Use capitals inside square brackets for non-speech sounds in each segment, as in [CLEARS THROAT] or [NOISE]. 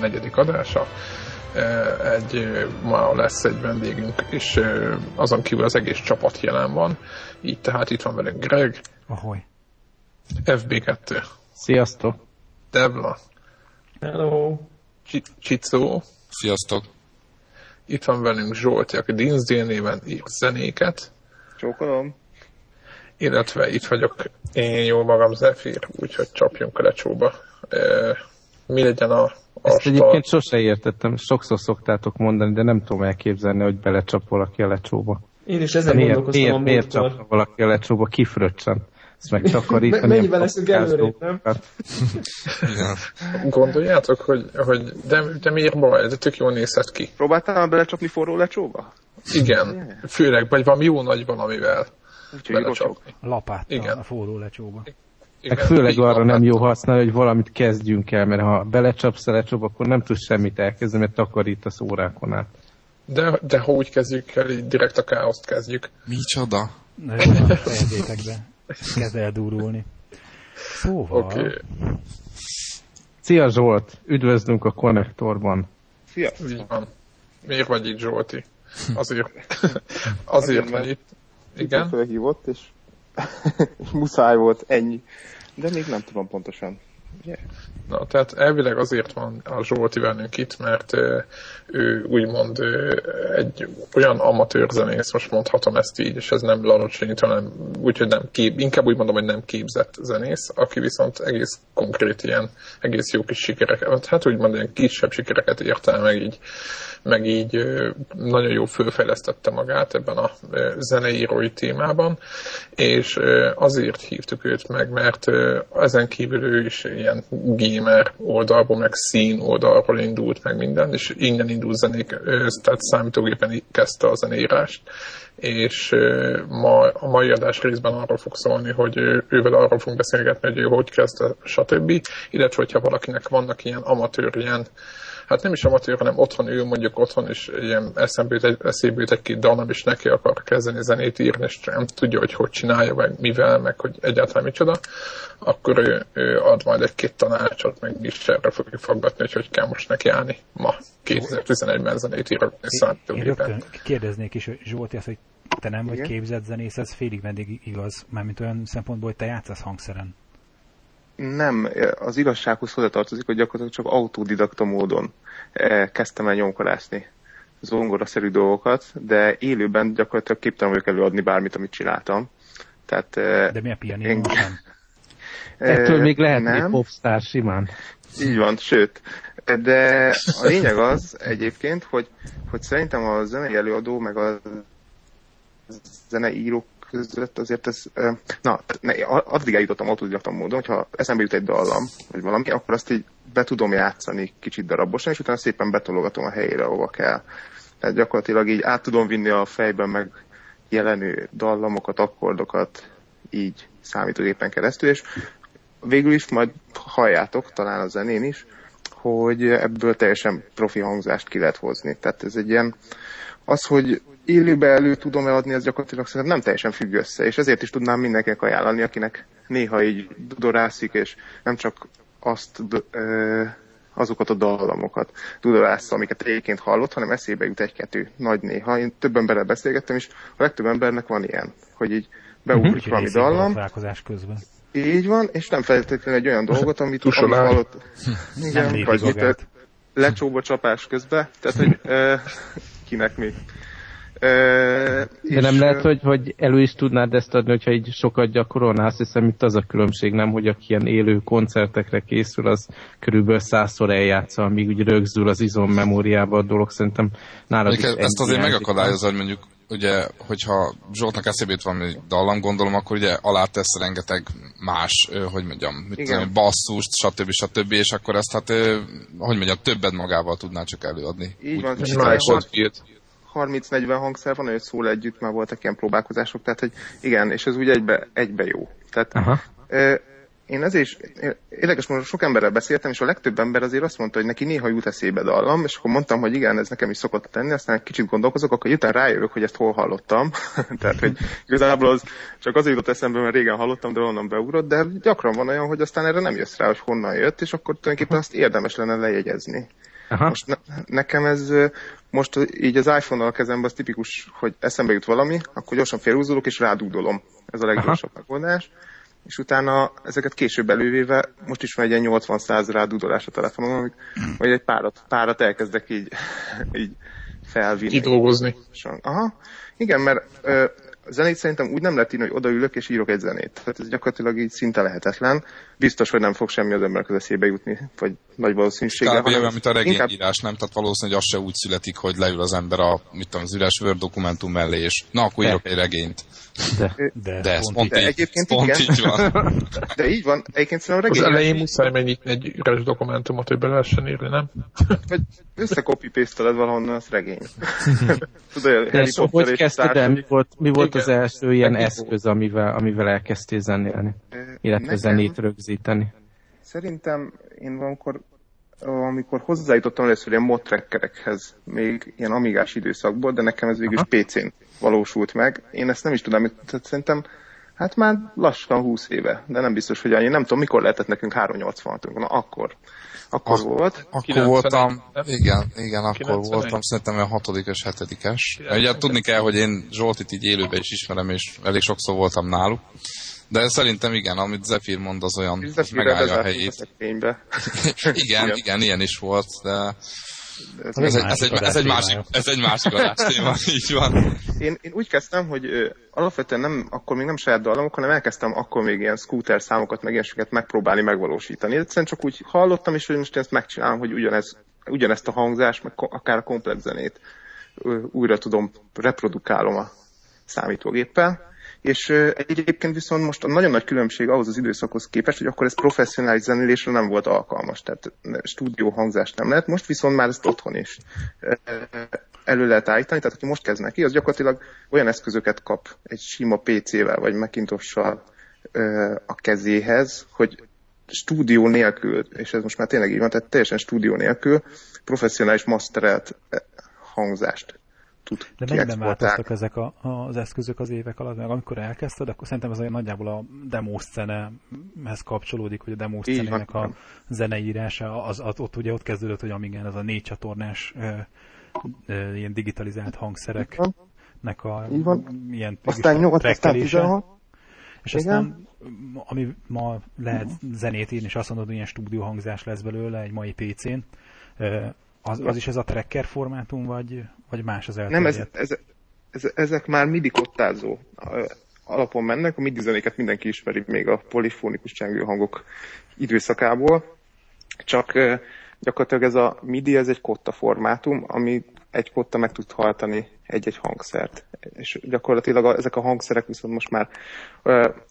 64. adása. Egy, ma lesz egy vendégünk, és azon kívül az egész csapat jelen van. Így tehát itt van velünk Greg. Ahoy. FB2. Sziasztok. Devla. Hello. Csicó. Sziasztok. Itt van velünk Zsolti, aki Dinsdale néven ír zenéket. Csókolom. Illetve itt vagyok én jó magam Zephyr, úgyhogy csapjunk a lecsóba. Mi legyen a ezt egyébként sose értettem, sokszor szoktátok mondani, de nem tudom elképzelni, hogy belecsap valaki a lecsóba. Én is ezen miért, gondolkoztam miért, a miért csap valaki a lecsóba, kifröccsen? Ezt megtakarítani. [LAUGHS] Mennyivel leszünk előrébb, nem? [LAUGHS] Gondoljátok, hogy, hogy de, de miért baj? De tök jól nézhet ki. Próbáltál belecsapni forró lecsóba? Igen, főleg, vagy valami jó nagy valamivel belecsapni. Lapáttal Igen. a forró lecsóba. Meg főleg arra nem jó használni, hogy valamit kezdjünk el, mert ha belecsapsz a lecsóba, akkor nem tudsz semmit elkezdeni, mert takarítasz órákon át. De, de ha úgy kezdjük el, így direkt a káoszt kezdjük. Micsoda? Na jó, fejezzétek be. Kezd eldurulni. Szóval... Okay. Szia Zsolt, üdvözlünk a konnektorban. Szia. Így van. Miért vagy itt Zsolti? [LAUGHS] Azért, [LAUGHS] azért vagy itt. Igen. Felhívott, és [LAUGHS] muszáj volt ennyi. De még nem tudom pontosan. Yeah. Na, tehát elvileg azért van a Zsolti velünk itt, mert ő úgymond egy olyan amatőr zenész, most mondhatom ezt így, és ez nem lalocsonyít, hanem úgyhogy nem kép, inkább úgy mondom, hogy nem képzett zenész, aki viszont egész konkrét ilyen, egész jó kis sikereket, hát úgymond ilyen kisebb sikereket ért el, meg így, meg így nagyon jó fölfejlesztette magát ebben a zeneírói témában, és azért hívtuk őt meg, mert ezen kívül ő is ilyen gamer oldalból, meg szín oldalról indult, meg minden, és innen indult zenék, tehát számítógépen kezdte a zenéírást, és ma, a mai adás részben arról fog szólni, hogy ővel arról fogunk beszélgetni, hogy ő hogy kezdte, stb. Illetve, hogyha valakinek vannak ilyen amatőr, ilyen hát nem is amatőr, hanem otthon ül mondjuk otthon, és ilyen eszembe jut egy, eszébe jut egy-két dallam, és neki akar kezdeni zenét írni, és nem tudja, hogy hogy csinálja, meg mivel, meg hogy egyáltalán micsoda, akkor ő, ő ad majd egy-két tanácsot, meg is erre fogjuk foggatni, hogy hogy kell most neki állni ma 2011-ben zenét írni számítógépen. Kérdeznék is, Zsolti, azt, hogy te nem vagy képzett zenész, ez félig meddig igaz, mármint olyan szempontból, hogy te játszasz hangszeren nem, az igazsághoz hozzátartozik, hogy gyakorlatilag csak autodidakta módon eh, kezdtem el nyomkodászni zongoraszerű dolgokat, de élőben gyakorlatilag képtelen vagyok előadni bármit, amit csináltam. Tehát, eh, de mi a pianino én... nem? [LAUGHS] Ettől még lehetnék popstar simán. Így van, sőt. De a lényeg az egyébként, hogy, hogy szerintem a zenei előadó meg a zeneírók között azért ez, na, ne, addig eljutottam autodidakta módon, hogyha eszembe jut egy dallam, vagy valami, akkor azt így be tudom játszani kicsit darabosan, és utána szépen betologatom a helyére, ahova kell. Tehát gyakorlatilag így át tudom vinni a fejben meg jelenő dallamokat, akkordokat így számítógépen keresztül, és végül is majd halljátok, talán a zenén is, hogy ebből teljesen profi hangzást ki lehet hozni. Tehát ez egy ilyen, az, hogy élőbe elő tudom eladni, az gyakorlatilag szerintem nem teljesen függ össze, és ezért is tudnám mindenkinek ajánlani, akinek néha így dudorászik, és nem csak azt ö, azokat a dallamokat dudorász, amiket egyébként hallott, hanem eszébe jut egy-kettő nagy néha. Én több emberrel beszélgettem, és a legtöbb embernek van ilyen, hogy így beugrik uh-huh. valami dallam. közben. Így van, és nem feltétlenül egy olyan dolgot, amit, [LAUGHS] amit hallott. [LAUGHS] Igen, vagy lecsóba csapás közben. Tehát, hogy ö, kinek mi. De nem lehet, hogy, hogy elő is tudnád ezt adni, hogyha így sokat gyakorolnál, hiszem itt az a különbség, nem, hogy aki ilyen élő koncertekre készül, az körülbelül százszor eljátsza, amíg úgy rögzül az izom memóriába a dolog, szerintem nálad is Ezt azért megakadályozza, hogy mondjuk ugye, hogyha Zsoltnak eszébe jut valami dallam, gondolom, akkor ugye alá tesz rengeteg más, hogy mondjam, mit tudom, basszust, stb. stb. és akkor ezt hát, hogy mondjam, többet magával tudná csak előadni. Így van, Úgy, 30-40 hangszer van, hogy szól együtt, már voltak ilyen próbálkozások, tehát hogy igen, és ez úgy egybe, egybe jó. Tehát Aha. én ezért is, érdekes most sok emberrel beszéltem, és a legtöbb ember azért azt mondta, hogy neki néha jut eszébe dallam, és akkor mondtam, hogy igen, ez nekem is szokott tenni, aztán egy kicsit gondolkozok, akkor utána rájövök, hogy ezt hol hallottam. [LAUGHS] Tehát, hogy igazából az csak azért jutott eszembe, mert régen hallottam, de onnan beugrott, de gyakran van olyan, hogy aztán erre nem jössz rá, hogy honnan jött, és akkor tulajdonképpen azt érdemes lenne lejegyezni. Aha. Most ne, nekem ez most így az iPhone-nal a kezemben az tipikus, hogy eszembe jut valami, akkor gyorsan félhúzolok és rádugdolom. Ez a leggyorsabb megoldás és utána ezeket később elővéve, most is van egy ilyen 80-100 rádudolás a telefonon, hogy egy párat, párat elkezdek így, [LAUGHS] így felvinni. Kidolgozni. Aha. Igen, mert ö, zenét szerintem úgy nem lehet írni, hogy odaülök és írok egy zenét. Tehát ez gyakorlatilag így szinte lehetetlen. Biztos, hogy nem fog semmi az emberek az eszébe jutni, vagy nagy valószínűséggel. Kb. olyan, mint a regényírás, inkább... nem? Tehát valószínűleg az se úgy születik, hogy leül az ember a, mit tudom, az üres Word dokumentum mellé, és na, akkor írok egy regényt. De, de, de ez pont, pont, de így, egyébként pont igen. így van. [LAUGHS] De így van. Egyébként szerintem regény... Az elején muszáj megnyitni egy üres dokumentumot, hogy be lehessen írni, nem? Vagy összekopi valahonnan, az regény. [LAUGHS] Tudod, de so, hogy kezdted el? Mi volt, mi volt az első ilyen eszköz, amivel, amivel elkezdtél zenélni? Illetve zenét rögzíteni? Szerintem én valamikor amikor hozzájutottam először ilyen modtrackerekhez, még ilyen amigás időszakból, de nekem ez végül is PC-n valósult meg. Én ezt nem is tudom, tehát szerintem hát már lassan 20 éve, de nem biztos, hogy annyi. Nem tudom, mikor lehetett nekünk 386 Na akkor. Akkor Ak- volt. Akkor 90 voltam, igen, igen, akkor 90 voltam, szerintem a hatodikes, hetedikes. Ugye tudni kell, hogy én Zsoltit így élőben is ismerem, és elég sokszor voltam náluk. De szerintem igen, amit Zephyr mond, az olyan, Zephyr megállja a helyét. [LAUGHS] igen, igen, igen, ilyen is volt, de ez, ez, egy, ez, egy, ez, egy másik, ez egy másik adás téma, [LAUGHS] így van. Én, én úgy kezdtem, hogy ö, alapvetően nem, akkor még nem saját dallamok, hanem elkezdtem akkor még ilyen scooter számokat, meg ilyesmiket megpróbálni megvalósítani. Egyszerűen csak úgy hallottam, és hogy most ezt megcsinálom, hogy ugyanez, ugyanezt a hangzást, meg akár a komplet zenét ö, újra tudom, reprodukálom a számítógéppel és egyébként viszont most a nagyon nagy különbség ahhoz az időszakhoz képest, hogy akkor ez professzionális zenélésre nem volt alkalmas, tehát stúdió hangzást nem lehet, most viszont már ezt otthon is elő lehet állítani, tehát aki most kezd neki, az gyakorlatilag olyan eszközöket kap egy sima PC-vel vagy Macintosh-sal a kezéhez, hogy stúdió nélkül, és ez most már tényleg így van, tehát teljesen stúdió nélkül professzionális masterelt hangzást tud De mennyiben változtak ezek a, az eszközök az évek alatt? Mert amikor elkezdted, akkor szerintem ez nagyjából a demo szcenehez kapcsolódik, hogy a demo szcenének a zeneírása, az, az, ott ugye ott kezdődött, hogy amíg ez a négy csatornás ilyen digitalizált hangszereknek a ilyen aztán 8, aztán 16. És Igen. aztán, ami ma lehet zenét írni, és azt mondod, hogy ilyen stúdióhangzás lesz belőle egy mai PC-n, az, az is ez a tracker formátum, vagy, vagy más az elterjedt? Nem, ez, ez, ez, ezek már midi kottázó alapon mennek, a midi zenéket mindenki ismeri még a polifonikus csengő hangok időszakából, csak gyakorlatilag ez a MIDI, ez egy kotta formátum, ami egy kotta meg tud hajtani egy-egy hangszert. És gyakorlatilag a, ezek a hangszerek viszont most már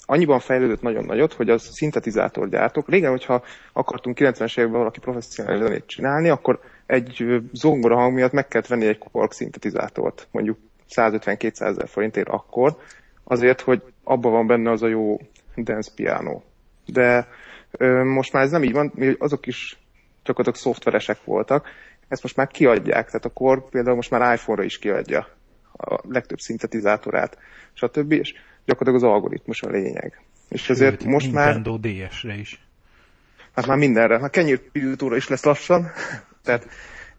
annyiban fejlődött nagyon nagyot, hogy az szintetizátorgyártók, régen, hogyha akartunk 90-es években valaki professzionális zenét csinálni, akkor egy zongora hang miatt meg kellett venni egy Korg szintetizátort, mondjuk 150-200 ezer forintért akkor, azért, hogy abban van benne az a jó dance piano. De ö, most már ez nem így van, azok is gyakorlatilag szoftveresek voltak, ezt most már kiadják, tehát a Korg például most már iPhone-ra is kiadja a legtöbb szintetizátorát, stb. És gyakorlatilag az algoritmus a lényeg. És ezért Sőt, most már... Nintendo DS-re is. Hát már mindenre. A kenyérpillantóra is lesz lassan. [LAUGHS] Tehát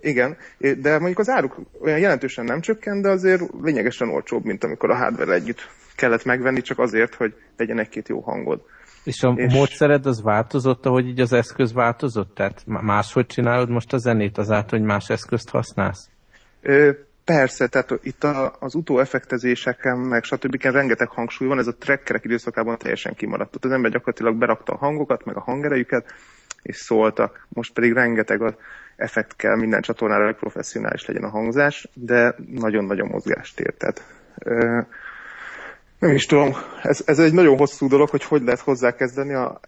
igen, de mondjuk az áruk olyan jelentősen nem csökken, de azért lényegesen olcsóbb, mint amikor a hardware együtt kellett megvenni, csak azért, hogy legyen egy-két jó hangod. És a és... módszered az változott, ahogy így az eszköz változott? Tehát máshogy csinálod most a zenét azáltal, hogy más eszközt használsz? Ö, persze, tehát itt a, az utóeffektezéseken, meg stb. rengeteg hangsúly van, ez a trackerek időszakában teljesen kimaradt. Ott az ember gyakorlatilag berakta a hangokat, meg a hangerejüket, és szóltak. Most pedig rengeteg az effekt kell minden csatornára, hogy professzionális legyen a hangzás, de nagyon-nagyon mozgást ér. Tehát, ö, nem is tudom, ez, ez egy nagyon hosszú dolog, hogy hogy lehet hozzákezdeni a,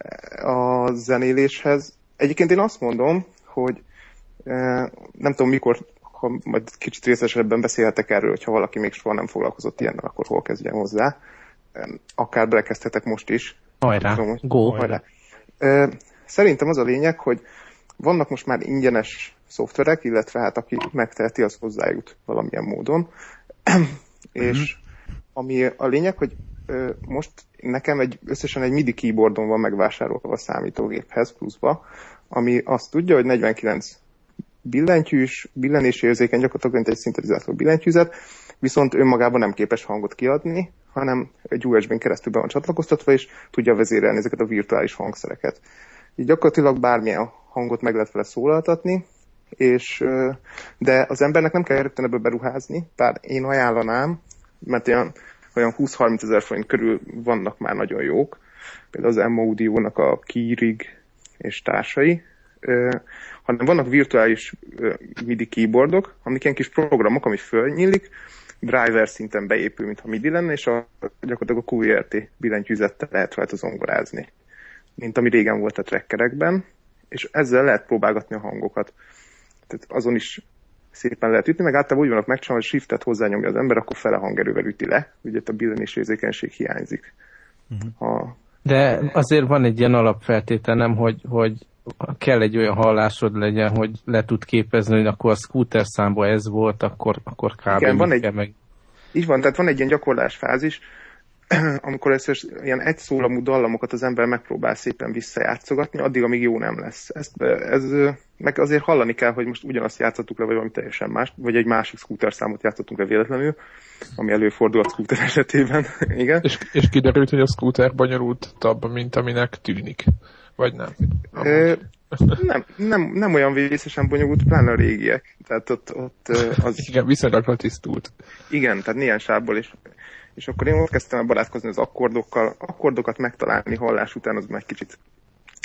a zenéléshez. Egyébként én azt mondom, hogy ö, nem tudom mikor, ha majd kicsit részesebben beszélhetek erről, hogyha valaki még soha nem foglalkozott ilyennel, akkor hol kezdjen hozzá. Akár belekezdhetek most is. Hajrá, tudom, go! Hajrá. Szerintem az a lényeg, hogy vannak most már ingyenes szoftverek, illetve hát aki megteheti, az hozzájut valamilyen módon. [CLEARS THROAT] és ami a lényeg, hogy most nekem egy, összesen egy MIDI keyboardon van megvásárolva a számítógéphez pluszba, ami azt tudja, hogy 49 billentyűs, billenési érzékeny, gyakorlatilag mint egy szintetizátor billentyűzet, viszont önmagában nem képes hangot kiadni, hanem egy USB-n keresztül be van csatlakoztatva, és tudja vezérelni ezeket a virtuális hangszereket. Így gyakorlatilag bármilyen hangot meg lehet vele szólaltatni, és, de az embernek nem kell rögtön ebből beruházni, bár én ajánlanám, mert olyan, olyan 20-30 ezer forint körül vannak már nagyon jók, például az M Audio-nak a Keyrig és társai, hanem vannak virtuális MIDI keyboardok, amik ilyen kis programok, ami fölnyílik, driver szinten beépül, mintha MIDI lenne, és a, gyakorlatilag a QWERTY billentyűzettel lehet rajta zongorázni, mint ami régen volt a trackerekben, és ezzel lehet próbálgatni a hangokat. Tehát azon is szépen lehet ütni, meg általában úgy vannak megcsinálva, hogy shiftet hozzányomja az ember, akkor fele hangerővel üti le, ugye itt a billenés érzékenység hiányzik. Uh-huh. Ha... De azért van egy ilyen alapfeltétel, nem, hogy, hogy kell egy olyan hallásod legyen, hogy le tud képezni, hogy akkor a scooter számba ez volt, akkor, akkor kb. Igen, van egy, meg... Így van, tehát van egy ilyen gyakorlás fázis, [CLEARS THROAT] amikor ezt ilyen egy szólamú dallamokat az ember megpróbál szépen visszajátszogatni, addig, amíg jó nem lesz. Ezt, ez, meg azért hallani kell, hogy most ugyanazt játszottuk le, vagy valami teljesen más, vagy egy másik scooter számot játszottunk le véletlenül, ami előfordul a scooter [LAUGHS] esetében. Igen. És, és kiderült, hogy a scooter bonyolultabb, mint aminek tűnik. Vagy nem? Ö, nem, nem, nem olyan vészesen bonyolult, pláne a régiek. Tehát ott, ott az... [LAUGHS] Igen, viszonylag tisztult. Igen, tehát milyen sávból is. És akkor én ott kezdtem el barátkozni az akkordokkal, akkordokat megtalálni hallás után az meg kicsit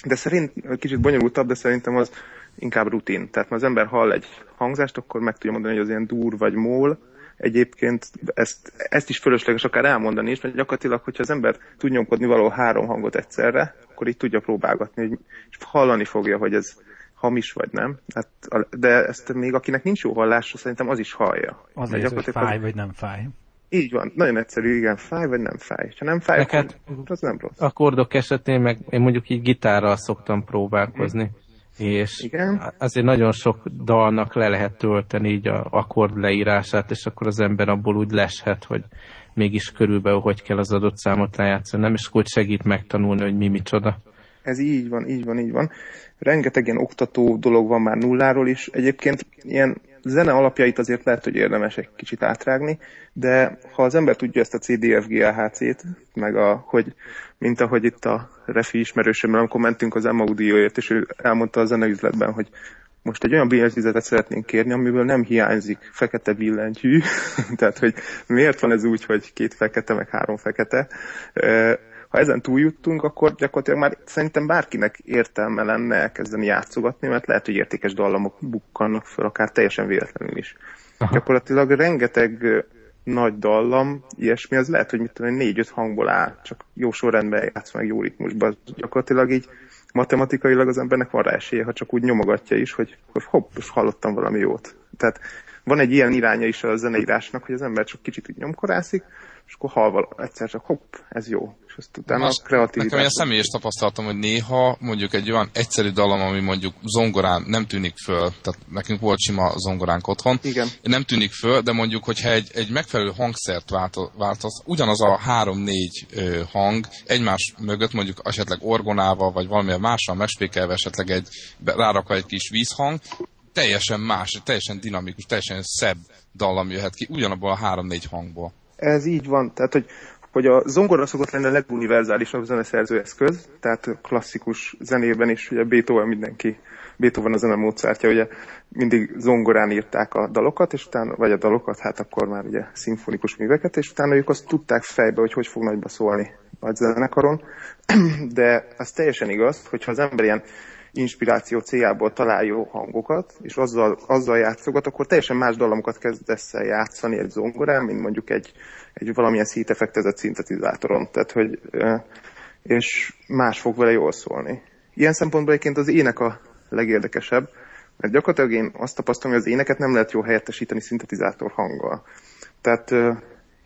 de szerint kicsit bonyolultabb, de szerintem az inkább rutin. Tehát ha az ember hall egy hangzást, akkor meg tudja mondani, hogy az ilyen dur vagy mól, egyébként ezt, ezt is fölösleges akár elmondani is, mert gyakorlatilag, hogyha az ember tud nyomkodni való három hangot egyszerre, akkor így tudja próbálgatni, hogy, hallani fogja, hogy ez hamis vagy nem. Hát, de ezt még akinek nincs jó hallása, szerintem az is hallja. Az egy, hogy fáj az... vagy nem fáj. Így van, nagyon egyszerű, igen, fáj vagy nem fáj. Ha nem fáj, Neked az nem rossz. Akkordok esetén meg én mondjuk így gitárral szoktam próbálkozni. Mm és Igen. azért nagyon sok dalnak le lehet tölteni így a akkord leírását, és akkor az ember abból úgy leshet, hogy mégis körülbelül hogy kell az adott számot lejátszani, nem is hogy segít megtanulni, hogy mi micsoda. Ez így van, így van, így van. Rengeteg ilyen oktató dolog van már nulláról is. Egyébként ilyen zene alapjait azért lehet, hogy érdemes egy kicsit átrágni, de ha az ember tudja ezt a CDFG-AHC-t, meg a, hogy, mint ahogy itt a refi ismerősömmel, amikor mentünk az M Audioért, és ő elmondta a zeneüzletben, hogy most egy olyan billentyűzetet szeretnénk kérni, amiből nem hiányzik fekete billentyű, [LAUGHS] tehát hogy miért van ez úgy, hogy két fekete, meg három fekete, ha ezen túljuttunk, akkor gyakorlatilag már szerintem bárkinek értelme lenne elkezdeni játszogatni, mert lehet, hogy értékes dallamok bukkannak föl, akár teljesen véletlenül is. Aha. Gyakorlatilag rengeteg nagy dallam, ilyesmi, az lehet, hogy mit tudom, négy-öt hangból áll, csak jó sorrendben játsz meg jó ritmusban. Gyakorlatilag így matematikailag az embernek van rá esélye, ha csak úgy nyomogatja is, hogy, hogy hopp, hallottam valami jót. Tehát van egy ilyen iránya is a zeneírásnak, hogy az ember csak kicsit úgy nyomkorászik, és akkor hal egyszer csak hopp, ez jó. És azt utána Most, a kreativitás. Nekem ilyen személyes tapasztalatom, hogy néha mondjuk egy olyan egyszerű dalom, ami mondjuk zongorán nem tűnik föl, tehát nekünk volt sima zongoránk otthon, Igen. nem tűnik föl, de mondjuk, hogyha egy, egy megfelelő hangszert változ, ugyanaz a három-négy hang egymás mögött mondjuk esetleg orgonával, vagy valamilyen mással megspékelve esetleg egy, rárakva egy kis vízhang, teljesen más, teljesen dinamikus, teljesen szebb dallam jöhet ki, ugyanabból a három-négy hangból. Ez így van, tehát hogy, hogy a zongora szokott lenni a leguniverzálisabb zeneszerző eszköz, tehát klasszikus zenében is, ugye Beethoven mindenki, Beethoven a zene módszertja, ugye mindig zongorán írták a dalokat, és utána, vagy a dalokat, hát akkor már ugye szimfonikus műveket, és utána ők azt tudták fejbe, hogy hogy fog nagyba szólni nagy zenekaron, [CLEARS THROAT] de az teljesen igaz, hogyha az ember ilyen inspiráció céljából talál jó hangokat, és azzal, azzal játszogat, akkor teljesen más dallamokat kezdesz el játszani egy zongorán, mint mondjuk egy, egy valamilyen szítefektezett szintetizátoron. Tehát, hogy, és más fog vele jól szólni. Ilyen szempontból egyébként az ének a legérdekesebb, mert gyakorlatilag én azt tapasztalom, hogy az éneket nem lehet jó helyettesíteni szintetizátor hanggal. Tehát uh,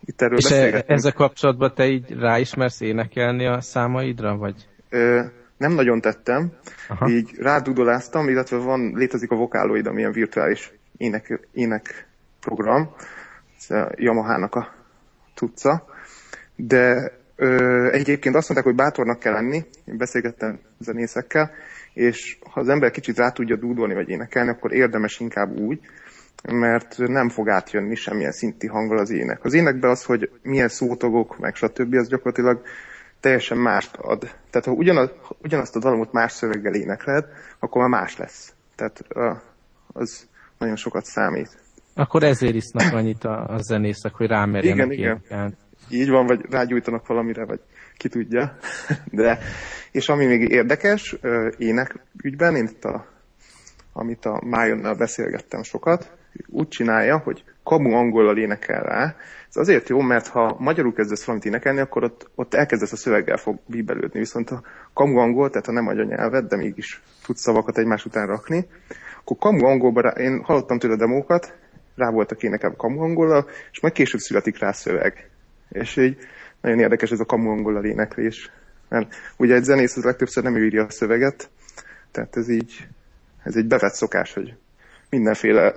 itt erről És e- ezzel kapcsolatban te így ráismersz énekelni a számaidra, vagy? Uh, nem nagyon tettem, Aha. így rádudoláztam, illetve van, létezik a Vocaloid, ami ilyen virtuális ének, ének program, Yamaha-nak a tudca, de ö, egyébként azt mondták, hogy bátornak kell lenni, én beszélgettem zenészekkel, és ha az ember kicsit rá tudja dúdolni vagy énekelni, akkor érdemes inkább úgy, mert nem fog átjönni semmilyen szinti hanggal az ének. Az énekben az, hogy milyen szótagok, meg stb. az gyakorlatilag teljesen mást ad. Tehát ha ugyanaz, ugyanazt a dalomot más szöveggel énekled, akkor már más lesz. Tehát az nagyon sokat számít. Akkor ezért isznak annyit a, a zenészek, hogy rámerjenek igen, igen. Így van, vagy rágyújtanak valamire, vagy ki tudja. [LAUGHS] De, és ami még érdekes, ének ügyben, én itt a, amit a Májonnal beszélgettem sokat, úgy csinálja, hogy kamu angolal énekel rá. Ez azért jó, mert ha magyarul kezdesz valamit énekelni, akkor ott, ott elkezdesz a szöveggel fog bíbelődni. Viszont a kamu angol, tehát ha nem anyanyelved, de mégis tudsz szavakat egymás után rakni, akkor kamu angolban, én hallottam tőle demókat, rá voltak énekelve kamu angolal, és majd később születik rá szöveg. És így nagyon érdekes ez a kamu angolal éneklés. Mert ugye egy zenész az legtöbbször nem írja a szöveget, tehát ez így, ez egy bevett szokás, hogy mindenféle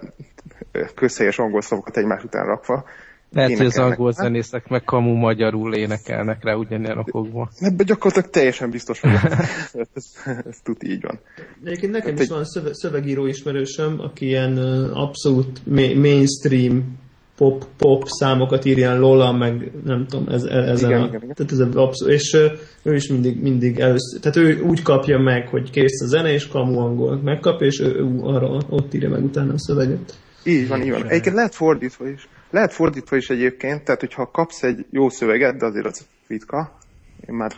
közhelyes angol szavakat egymás után rakva. Lehet, hogy az angol zenészek meg kamu magyarul énekelnek rá ugyanilyen okokból. Ebben gyakorlatilag teljesen biztos vagyok. [LAUGHS] ez, ez tud így van. Egyébként nekem hát is egy... van szöve, szövegíró ismerősöm, aki ilyen abszolút mainstream pop, pop számokat ír, ilyen Lola, meg nem tudom, ez, ezen igen, a, igen, igen. Tehát ez abszolút, és ő is mindig, mindig először, tehát ő úgy kapja meg, hogy kész a zene, és kamu angol megkapja, és ő, ő arra ott írja meg utána a szöveget. Így van, így van. Egyébként lehet fordítva is. Lehet fordítva is egyébként, tehát hogyha kapsz egy jó szöveget, de azért az ritka, én már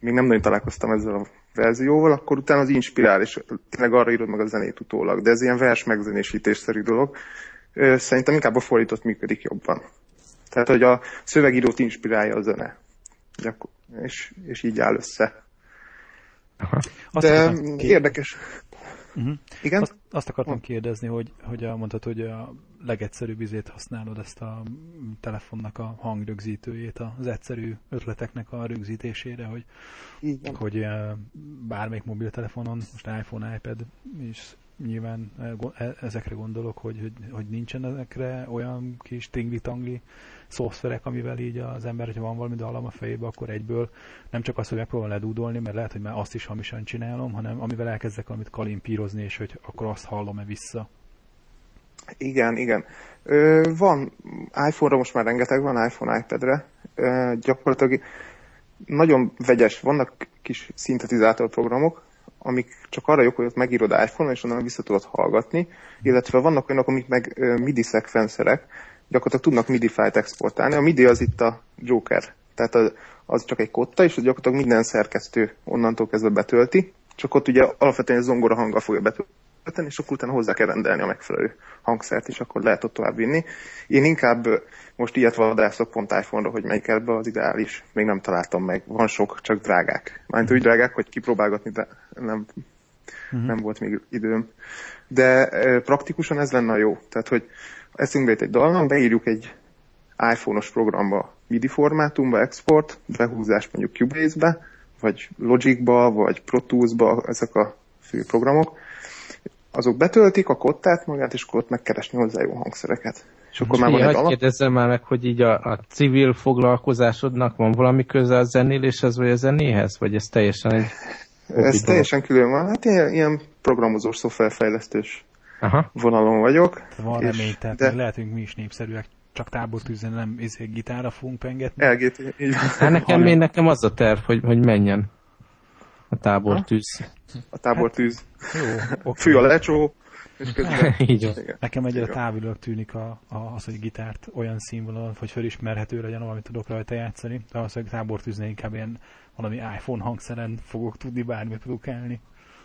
még nem nagyon találkoztam ezzel a verzióval, akkor utána az inspirál, és tényleg arra írod meg a zenét utólag. De ez ilyen vers megzenésítésszerű dolog. Szerintem inkább a fordított működik jobban. Tehát, hogy a szövegírót inspirálja a zene. És, és így áll össze. Aha. De érdekes. Uh-huh. Igen? Azt, azt akartam kérdezni, hogy, hogy mondtad, hogy a legegyszerűbb izét használod ezt a telefonnak a hangrögzítőjét az egyszerű ötleteknek a rögzítésére, hogy, Igen. hogy bármelyik mobiltelefonon, most iPhone, iPad is nyilván e, e, ezekre gondolok, hogy, hogy, hogy nincsen ezekre olyan kis tingli-tangli szoftverek, amivel így az ember, hogyha van valami dallam a fejébe, akkor egyből nem csak azt, hogy megpróbálom ledúdolni, mert lehet, hogy már azt is hamisan csinálom, hanem amivel elkezdek valamit kalimpírozni, és hogy akkor azt hallom-e vissza. Igen, igen. Ö, van iPhone-ra most már rengeteg van, iPhone, iPad-re. Ö, gyakorlatilag nagyon vegyes, vannak kis szintetizátor programok, amik csak arra jók, hogy ott megírod iPhone-on, és onnan vissza tudod hallgatni, illetve vannak olyanok, amik meg MIDI szekvenszerek, gyakorlatilag tudnak MIDI fájt exportálni. A MIDI az itt a Joker, tehát az, csak egy kotta, és gyakorlatilag minden szerkesztő onnantól kezdve betölti, csak ott ugye alapvetően zongora hanggal fogja betölteni, és akkor utána hozzá kell rendelni a megfelelő hangszert, és akkor lehet ott tovább vinni. Én inkább most ilyet vadászok pont iPhone-ra, hogy melyik ebbe az ideális. Még nem találtam meg. Van sok, csak drágák. Már úgy drágák, hogy kipróbálgatni, de nem, uh-huh. nem volt még időm. De praktikusan ez lenne a jó. Tehát, hogy eszünkbe egy dalnak, beírjuk egy iPhone-os programba MIDI formátumba, export, behúzás mondjuk Cubase-be, vagy Logic-ba, vagy Pro Tools-ba, ezek a fő programok, azok betöltik a kottát magát, és akkor ott megkeresni hozzá jó hangszereket. És akkor már van egy alap... kérdezzem már meg, hogy így a, a civil foglalkozásodnak van valami köze a zenéléshez, vagy a zenéhez? Vagy ez teljesen egy... Ez teljesen külön van. Hát ilyen, ilyen programozós, szoftverfejlesztős Aha. vonalon vagyok. Van és, remény, tehát de... lehetünk mi is népszerűek, csak tábortűzen nem izé, gitára fogunk pengetni. Elgét, így van. Hát nekem, én, nekem az a terv, hogy, hogy menjen a tábortűz. A tábortűz. Hát, jó, okay. Fű a lecsó, és közben... [LAUGHS] Így van. Nekem egyre távolról tűnik a, a, az, hogy gitárt olyan színvonalon, hogy felismerhető legyen, amit tudok rajta játszani. De az, hogy tábortűznél inkább ilyen valami iPhone hangszeren fogok tudni bármit produkálni.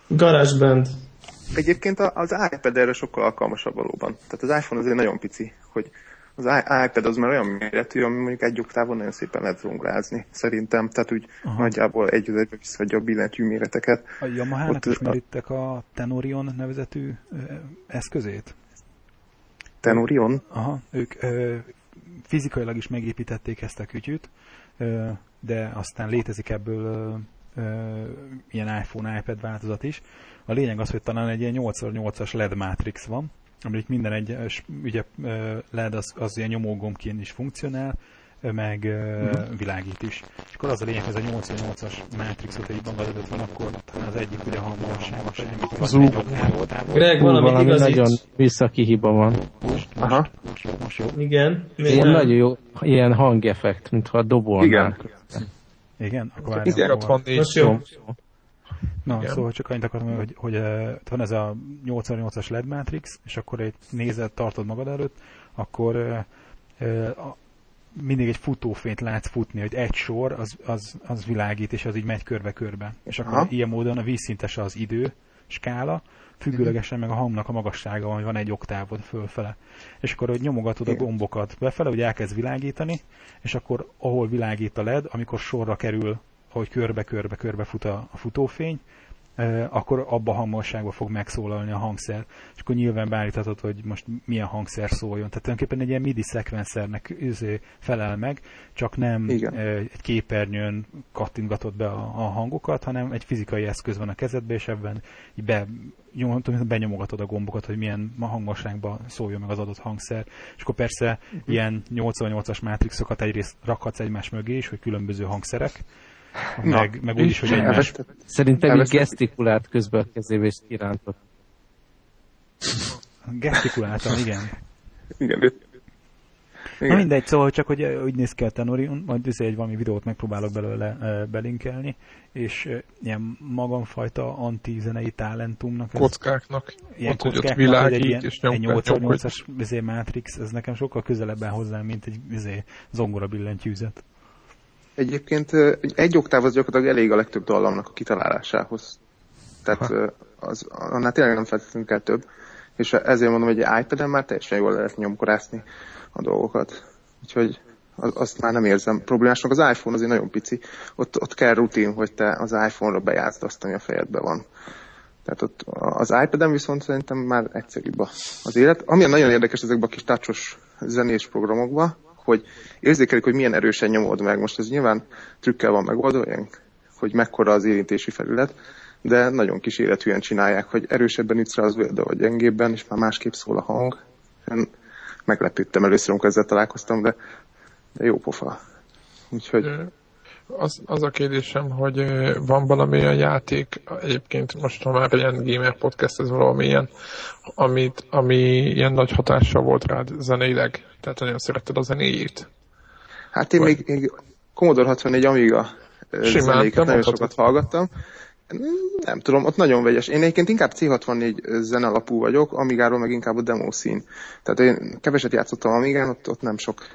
GarageBand. Egyébként az iPad erre sokkal alkalmasabb valóban. Tehát az iPhone azért nagyon pici, hogy az iPad az már olyan méretű, ami mondjuk egy oktávon nagyon szépen lehet zongrázni, szerintem. Tehát úgy Aha. nagyjából egy egybe visszaadja a billentyű méreteket. A Yamaha-nak ismeritek a Tenorion nevezetű eszközét? Tenorion? Aha, ők ö, fizikailag is megépítették ezt a kütyűt, ö, de aztán létezik ebből ö, ilyen iPhone, iPad változat is. A lényeg az, hogy talán egy ilyen 8x8-as LED Matrix van, amit minden egyes ugye, LED az, az ilyen nyomógombként is funkcionál, meg uh-huh. világít is. És akkor az a lényeg, hogy ez a 88-as Matrixot egy magad előtt van, akkor az egyik ugye a hangossága semmi. Az úgy. Greg, valami nagyon visszaki hiba van. Most, Aha. Most, most, most jó. Igen. Ilyen nagyon jó, ilyen hangeffekt, mintha dobolnál. Igen. Igen? Akkor várjál. Igen, ott van Most jó. Na, Igen. szóval csak annyit akartam, hogy, hogy uh, van ez a 88-as LED Matrix, és akkor egy nézet tartod magad előtt, akkor uh, uh, mindig egy futófényt látsz futni, hogy egy sor, az, az, az világít, és az így megy körbe-körbe. És akkor Aha. ilyen módon a vízszintes az idő, skála, függőlegesen meg a hangnak a magassága van, hogy van egy oktávod fölfele. És akkor, hogy nyomogatod a gombokat befele, hogy elkezd világítani, és akkor ahol világít a LED, amikor sorra kerül, hogy körbe-körbe-körbe fut a, a futófény, akkor abba a hangosságban fog megszólalni a hangszer. És akkor nyilván beállíthatod, hogy most milyen hangszer szóljon. Tehát tulajdonképpen egy ilyen MIDI szekvenszernek felel meg, csak nem Igen. egy képernyőn kattintgatod be a, a hangokat, hanem egy fizikai eszköz van a kezedbe, és ebben be, benyomogatod a gombokat, hogy milyen hangosságban szóljon meg az adott hangszer. És akkor persze uh-huh. ilyen 88-as mátrixokat egyrészt rakhatsz egymás mögé is, hogy különböző hangszerek, meg, meg úgy is, hogy egymás... Szerintem így gesztikulált közben a kezébe és kirántott. Gesztikuláltam, igen. Igen, igen. Na mindegy, szóval csak, hogy úgy néz ki a tenori, majd egy valami videót megpróbálok belőle uh, belinkelni, és uh, ilyen magamfajta anti-zenei talentumnak. Kockáknak. Ilyen ott, kockáknak, világít, egy ilyen, és egy 8 as Matrix, ez nekem sokkal közelebben hozzá, mint egy izé, zongora billentyűzet. Egyébként egy oktáv az gyakorlatilag elég a legtöbb dallamnak a kitalálásához. Tehát az, annál tényleg nem feltétlenül kell több. És ezért mondom, hogy egy iPad-en már teljesen jól lehet nyomkorászni a dolgokat. Úgyhogy azt már nem érzem problémásnak. Az iPhone azért nagyon pici. Ott, ott kell rutin, hogy te az iPhone-ra bejátszd azt, ami a fejedben van. Tehát ott az iPad-en viszont szerintem már egyszerűbb az élet. Ami nagyon érdekes ezekben a kis tácsos zenés programokban, hogy érzékelik, hogy milyen erősen nyomod meg. Most ez nyilván trükkel van megoldva, hogy mekkora az érintési felület, de nagyon kis élethűen csinálják, hogy erősebben ütsz rá az de vagy gyengébben, és már másképp szól a hang. Én meglepődtem először, amikor ezzel találkoztam, de, de jó pofa. Úgyhogy... Az, az a kérdésem, hogy van valami olyan játék, egyébként most ha már ilyen gamer podcast, ez valami ilyen, amit, ami ilyen nagy hatással volt rád zeneileg, tehát nagyon szeretted a zenéjét? Hát én Vagy... még, még Commodore 64 Amiga Simán, zenéket nagyon sokat hallgattam. Nem tudom, ott nagyon vegyes. Én egyébként inkább C64 zenalapú vagyok, Amigáról meg inkább a demo szín. Tehát én keveset játszottam Amigán, ott, ott nem sok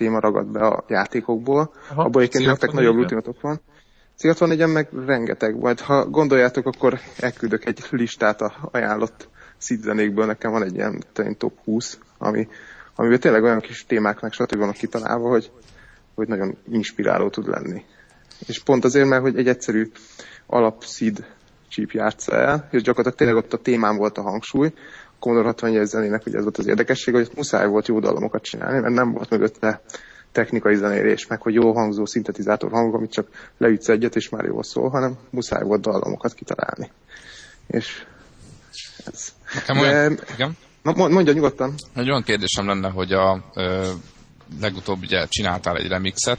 téma ragad be a játékokból. Aha, Abban egyébként nektek nagyobb rutinotok van. C64-en meg rengeteg, majd ha gondoljátok, akkor elküldök egy listát a ajánlott szidzenékből, nekem van egy ilyen top 20, ami, amiben tényleg olyan kis témák meg stb. vannak kitalálva, hogy, hogy nagyon inspiráló tud lenni. És pont azért, mert hogy egy egyszerű alapszid csíp játsza el, és gyakorlatilag tényleg ott a témám volt a hangsúly, Commodore 64 zenének ugye ez volt az érdekesség, hogy muszáj volt jó dallamokat csinálni, mert nem volt mögötte technikai zenélés, meg hogy jó hangzó szintetizátor hang, amit csak leütsz egyet, és már jól szól, hanem muszáj volt dallamokat kitalálni. És ez. Nekem olyan, De, igen? Mondja nyugodtan. Egy olyan kérdésem lenne, hogy a ö, legutóbb ugye csináltál egy remixet,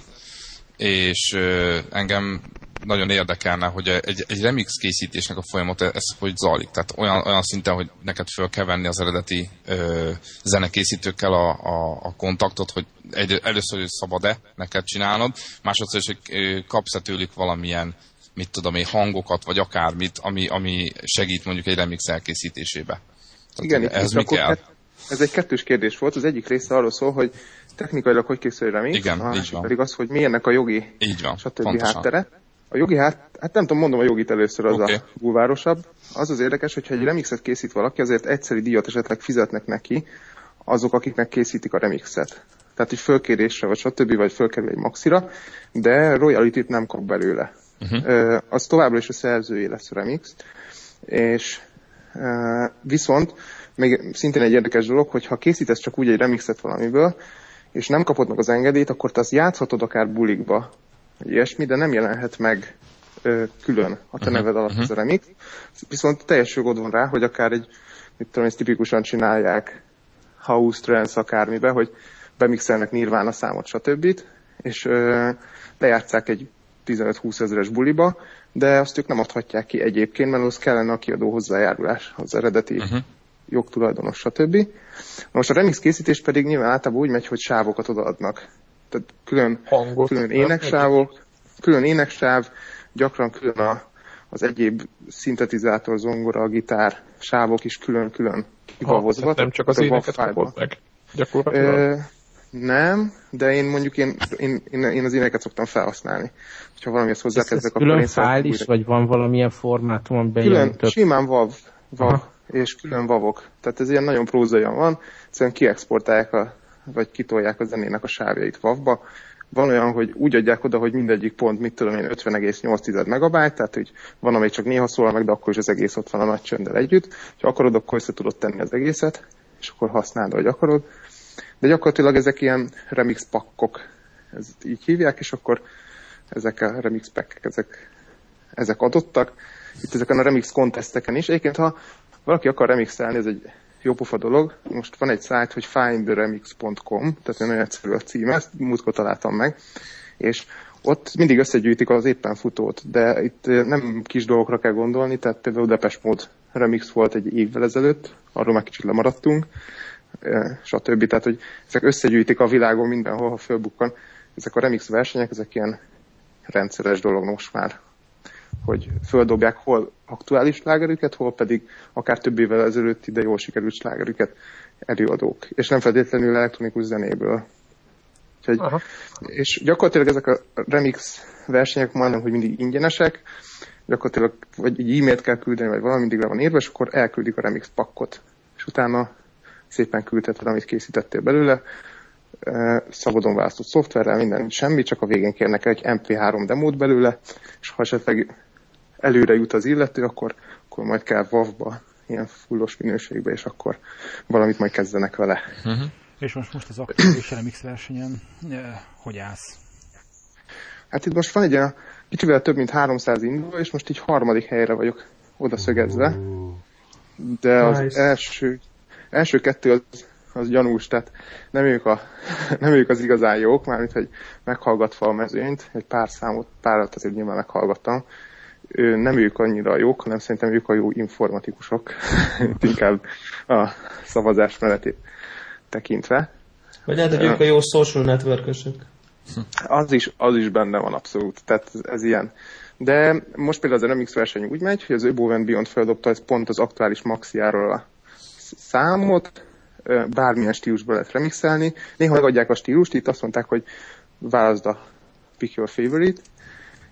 és ö, engem nagyon érdekelne, hogy egy, egy remix készítésnek a folyamat ez hogy zajlik. Tehát olyan, olyan szinten, hogy neked föl kell venni az eredeti ö, zenekészítőkkel a, a, a kontaktot, hogy egy, először is szabad-e neked csinálnod, másodszor is, hogy kapsz-e tőlük valamilyen mit tudom én, hangokat, vagy akármit, ami, ami segít mondjuk egy remix elkészítésébe. Tehát Igen, ez mi kell? Ez egy kettős kérdés volt. Az egyik része arról szól, hogy technikailag hogy készül egy remix, Igen, a másik pedig az, hogy milyennek a jogi így van, stb. Pontosan. háttere. A jogi hát, hát nem tudom, mondom a jogit először, az okay. a bulvárosabb. Az az érdekes, hogyha egy remixet készít valaki, azért egyszeri díjat esetleg fizetnek neki azok, akiknek készítik a remixet. Tehát egy fölkérésre, vagy stb. vagy fölkerül egy maxira, de royalty nem kap belőle. Uh-huh. Az továbbra is a szerzője lesz a remix, és viszont még szintén egy érdekes dolog, hogy ha készítesz csak úgy egy remixet valamiből, és nem kapod meg az engedélyt, akkor te azt játszhatod akár bulikba, ilyesmi, de nem jelenhet meg külön a te neved alatt uh-huh. ez a remix, viszont teljes jogod van rá, hogy akár egy, mit tudom, ezt tipikusan csinálják house, trance, akármibe, hogy bemixelnek Nirvana számot, stb. és ö, lejátszák egy 15-20 ezeres buliba, de azt ők nem adhatják ki egyébként, mert az kellene a kiadó hozzájárulás, az eredeti uh-huh. jogtulajdonos, stb. Most a remix készítés pedig nyilván általában úgy megy, hogy sávokat odaadnak. Tehát külön, Hangot, külön éneksávok, külön éneksáv, gyakran külön a, az egyéb szintetizátor, zongora, gitár sávok is külön-külön kivavozva. Nem csak az éneket kapod meg, gyakorlatilag? Nem, de én mondjuk én, én, én, én az éneket szoktam felhasználni. Ha valamihez hozzákezdek, akkor külön fájl is, vagy van valamilyen formátum, amiben Külön, több... simán vav, vav és külön vavok. Tehát ez ilyen nagyon prózaian van, egyszerűen kiexportálják, a, vagy kitolják a zenének a sávjait vavba. Van olyan, hogy úgy adják oda, hogy mindegyik pont, mit tudom én, 50,8 megabyte, tehát hogy van, amely csak néha szól meg, de akkor is az egész ott van a nagy csönddel együtt. Ha akarod, akkor össze tudod tenni az egészet, és akkor használod, hogy akarod de gyakorlatilag ezek ilyen remix pakkok, ez így hívják, és akkor ezek a remix packek, ezek, ezek adottak. Itt ezeken a remix contesteken is. Egyébként, ha valaki akar remixelni, ez egy jó pofa dolog. Most van egy szájt, hogy findtheremix.com, tehát nagyon egyszerű a cím, ezt múltkor találtam meg, és ott mindig összegyűjtik az éppen futót, de itt nem kis dolgokra kell gondolni, tehát például Depes Mode remix volt egy évvel ezelőtt, arról már kicsit lemaradtunk, stb. Tehát, hogy ezek összegyűjtik a világon mindenhol, ha fölbukkan. Ezek a remix versenyek, ezek ilyen rendszeres dolog most már, hogy földobják hol aktuális slágerüket, hol pedig akár több évvel ezelőtt ide jól sikerült slágerüket előadók. És nem feltétlenül elektronikus zenéből. Úgyhogy, és gyakorlatilag ezek a remix versenyek majdnem, hogy mindig ingyenesek, gyakorlatilag vagy egy e-mailt kell küldeni, vagy valami mindig le van írva, és akkor elküldik a remix pakkot. És utána szépen küldheted, amit készítettél belőle, szabadon választott szoftverrel, minden semmi, csak a végén kérnek egy MP3 demót belőle, és ha esetleg előre jut az illető, akkor, akkor majd kell WAV-ba, ilyen fullos minőségbe, és akkor valamit majd kezdenek vele. Uh-huh. És most, most az aktuális RMX versenyen hogy állsz? Hát itt most van egy olyan kicsivel több mint 300 induló, és most így harmadik helyre vagyok oda szögezve. De az nice. első első kettő az, az gyanús, tehát nem ők, a, [LAUGHS] nem ők az igazán jók, mármint, hogy meghallgatva a mezőnyt, egy pár számot, párat azért nyilván meghallgattam, ő, nem ők annyira jók, hanem szerintem ők a jó informatikusok, [LAUGHS] inkább a szavazás menetét tekintve. Vagy lehet, hogy ők a jó social network [LAUGHS] Az is, az is benne van abszolút, tehát ez, ez ilyen. De most például az NMX verseny úgy megy, hogy az Above Beyond feldobta ez pont az aktuális maxiáról a számot, bármilyen stílusba lehet remixelni. Néha megadják a stílust, itt azt mondták, hogy válaszd a pick your favorite.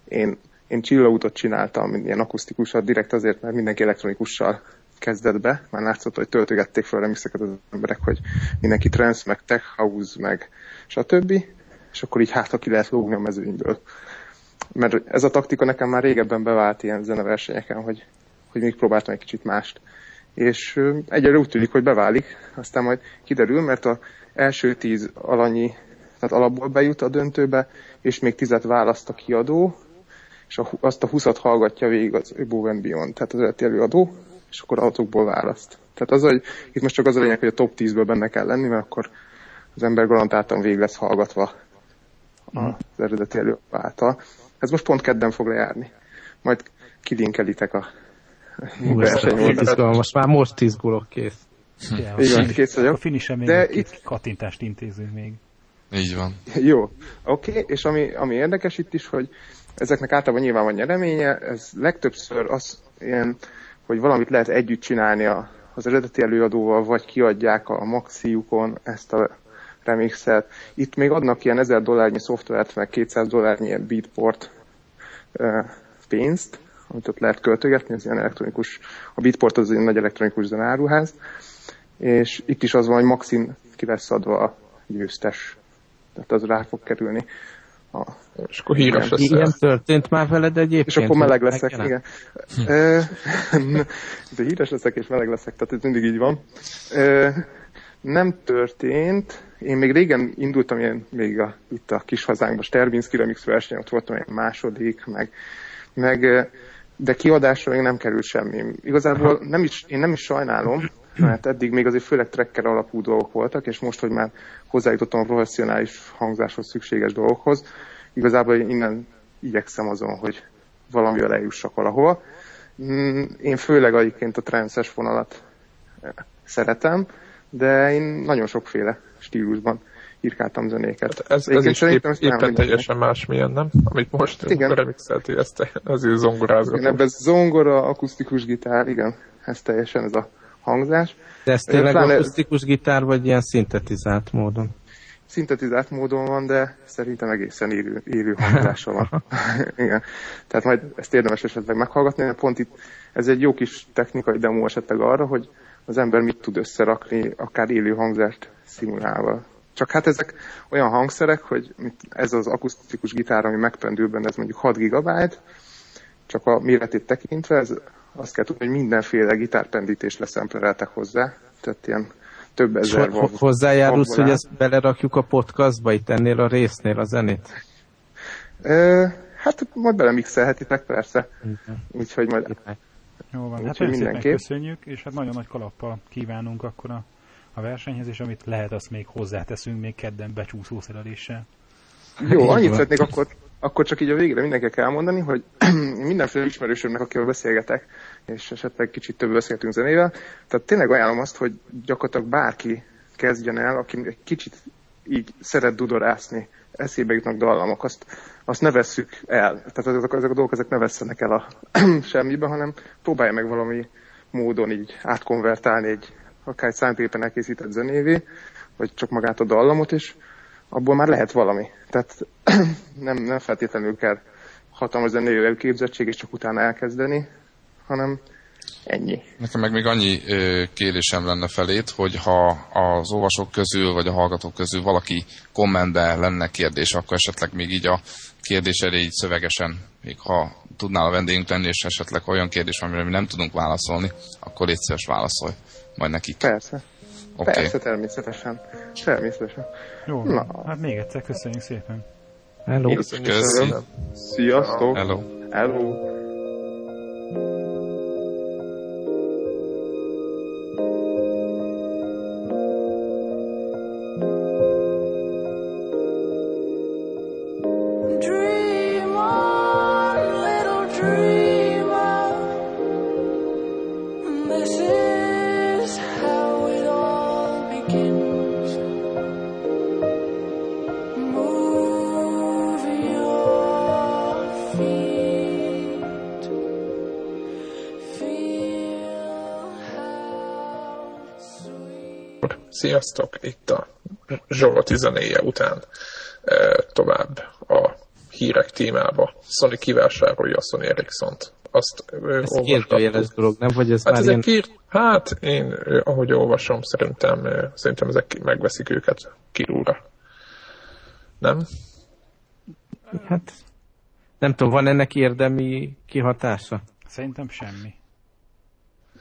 Én, én chillautot csináltam, ilyen akusztikusat, direkt azért, mert mindenki elektronikussal kezdett be, már látszott, hogy töltögették fel a remixeket az emberek, hogy mindenki trance, meg tech house, meg stb. És akkor így hát, ki lehet lógni a mezőnyből. Mert ez a taktika nekem már régebben bevált ilyen zeneversenyeken, hogy, hogy még próbáltam egy kicsit mást és egyre úgy tűnik, hogy beválik, aztán majd kiderül, mert a első tíz alanyi, tehát alapból bejut a döntőbe, és még tizet választ a kiadó, és a, azt a huszat hallgatja végig az Above and Beyond, tehát az eredeti előadó, és akkor autókból választ. Tehát az, hogy itt most csak az a lényeg, hogy a top 10-ből benne kell lenni, mert akkor az ember garantáltan végig lesz hallgatva az eredeti előadó által. Ez most pont kedden fog lejárni. Majd kilinkelitek a most már most izgulok kész. Ja, Igen, kész vagyok. A finise még De itt... kattintást intézünk még. Így van. Jó, oké, okay. és ami, ami érdekes itt is, hogy ezeknek általában nyilván van nyereménye, ez legtöbbször az ilyen, hogy valamit lehet együtt csinálni a, az eredeti előadóval, vagy kiadják a maxiukon ezt a remixet. Itt még adnak ilyen 1000 dollárnyi szoftvert, meg 200 dollárnyi beatport pénzt, amit ott lehet költögetni, ez ilyen elektronikus, a Bitport az egy nagy elektronikus zenáruház, és itt is az van, hogy maxim ki lesz adva a győztes, tehát az rá fog kerülni. A, és akkor híres lesz. Ilyen történt már veled egyébként? És akkor meleg leszek, igen. [LAUGHS] De híres leszek és meleg leszek, tehát ez mindig így van. Nem történt. Én még régen indultam ilyen, még a, itt a kis hazánkban, Sterbinski Remix verseny, ott voltam egy második, meg meg de kiadásra még nem kerül semmi. Igazából nem is, én nem is sajnálom, mert eddig még azért főleg tracker alapú dolgok voltak, és most, hogy már hozzájutottam a professzionális hangzáshoz szükséges dolgokhoz, igazából innen igyekszem azon, hogy valamivel eljussak valahova. Mm, én főleg egyébként a transzes vonalat szeretem, de én nagyon sokféle stílusban írkáltam zenéket. Hát ez, ez is épp, éppen teljesen más milyen, nem? Amit most igen. remixelti, ezt azért zongorázgatom. Igen, ebben zongora, akusztikus gitár, igen, ez teljesen ez a hangzás. De ez tényleg Pláne... akusztikus gitár, vagy ilyen szintetizált módon? Szintetizált módon van, de szerintem egészen élő, élő hangzása van. [LAUGHS] [LAUGHS] igen. Tehát majd ezt érdemes esetleg meghallgatni, mert pont itt ez egy jó kis technikai demo esetleg arra, hogy az ember mit tud összerakni, akár élő hangzást szimulálva. Csak hát ezek olyan hangszerek, hogy ez az akusztikus gitár, ami megpendül benne, ez mondjuk 6 GB, csak a méretét tekintve, ez azt kell tudni, hogy mindenféle gitárpendítést leszemplereltek hozzá, tehát ilyen több ezer van. Hozzájárulsz, hogy ezt belerakjuk a podcastba, itt ennél a résznél a zenét? Ö, hát majd belemixelhetitek persze. Úgyhogy majd... Jó van, hát mindenképp. köszönjük, és hát nagyon nagy kalappal kívánunk akkor a a versenyhez, és amit lehet, azt még hozzáteszünk még kedden becsúszó szereléssel. Jó, annyit szeretnék akkor, akkor csak így a végre mindenkinek elmondani, hogy [CLEARS THROAT] mindenféle ismerősömnek, akivel beszélgetek, és esetleg kicsit több beszélgetünk zenével, tehát tényleg ajánlom azt, hogy gyakorlatilag bárki kezdjen el, aki egy kicsit így szeret dudorászni, eszébe jutnak dallamok, azt, azt ne vesszük el. Tehát ezek, ezek a dolgok ezek ne vesszenek el a [CLEARS THROAT] semmibe, hanem próbálja meg valami módon így átkonvertálni egy akár egy számítógépen elkészített zenévé, vagy csak magát a dallamot is, abból már lehet valami. Tehát [CLEARS THROAT] nem, nem feltétlenül kell hatalmas zenélő képzettség, és csak utána elkezdeni, hanem ennyi. Nekem meg még annyi kérésem lenne felét, hogy ha az olvasók közül, vagy a hallgatók közül valaki kommentben lenne kérdés, akkor esetleg még így a kérdés elé így szövegesen, még ha tudnál a vendégünk lenni, és esetleg olyan kérdés, amire mi nem tudunk válaszolni, akkor légy szíves válaszolj majd nekik. Persze. Okay. Persze, természetesen. Természetesen. Jó, Na. hát még egyszer köszönjük szépen. Hello. Köszönjük. Sziasztok. Hello. Hello. Sziasztok! Itt a Zsolti zenéje után e, tovább a hírek témába. Sony kivásárolja a Sony Ericsson-t. Azt ez kérdőjeles dolog, nem? Vagy ez hát, már ilyen... kír... hát én, ahogy olvasom, szerintem, szerintem ezek megveszik őket kirúra. Nem? Hát nem tudom, van ennek érdemi kihatása? Szerintem semmi.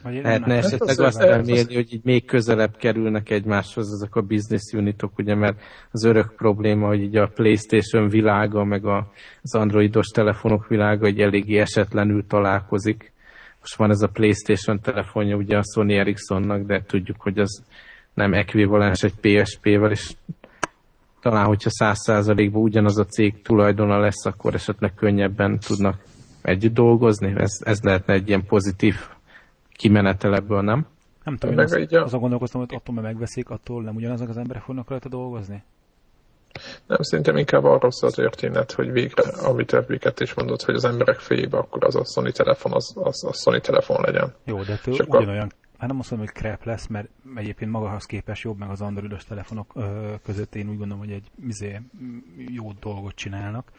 Lehetne esetleg azt remélni, hogy így még közelebb kerülnek egymáshoz ezek a business unitok, ugye, mert az örök probléma, hogy így a Playstation világa, meg az androidos telefonok világa egy eléggé esetlenül találkozik. Most van ez a Playstation telefonja ugye a Sony Ericssonnak, de tudjuk, hogy az nem ekvivalens egy PSP-vel, és talán, hogyha száz százalékban ugyanaz a cég tulajdona lesz, akkor esetleg könnyebben tudnak együtt dolgozni. Ez, ez lehetne egy ilyen pozitív kimenetel ebből, nem? Nem tudom, én azt, a... azon gondolkoztam, hogy attól, mert megveszik, attól nem ugyanazok az emberek fognak rajta dolgozni? Nem, szerintem inkább arról szól a történet, hogy végre, amit Epiket is mondott, hogy az emberek fejébe akkor az a Sony telefon, az, az a Sony telefon legyen. Jó, de től ugyanolyan, hát nem azt mondom, hogy crap lesz, mert egyébként magahoz képest jobb, meg az androidos telefonok ö, között én úgy gondolom, hogy egy izé, jó dolgot csinálnak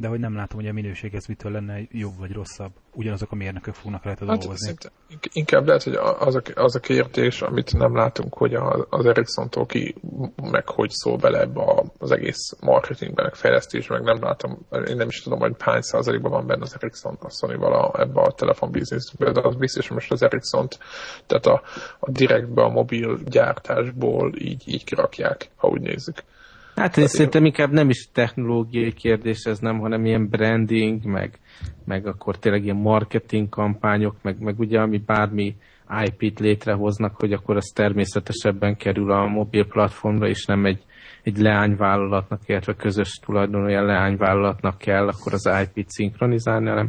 de hogy nem látom, hogy a minőség ez mitől lenne jobb vagy rosszabb. Ugyanazok a mérnökök fognak rajta hát dolgozni. Inkább lehet, hogy az a, az a kérdés, amit nem látunk, hogy az Ericsson-tól ki meg hogy szól bele ebbe az egész marketingben, meg fejlesztésben, meg nem látom, én nem is tudom, hogy hány százalékban van benne az Ericsson a Sony-val a, ebbe a telefon bizniszben, de az biztos, hogy most az ericsson tehát a, a direktbe a mobil gyártásból így, így kirakják, ha úgy nézzük. Hát én szerintem inkább nem is technológiai kérdés ez nem, hanem ilyen branding, meg, meg akkor tényleg ilyen marketing kampányok, meg, meg ugye ami bármi IP-t létrehoznak, hogy akkor az természetesebben kerül a mobil platformra, és nem egy, egy leányvállalatnak, illetve közös tulajdonú olyan leányvállalatnak kell akkor az IP-t szinkronizálni, hanem,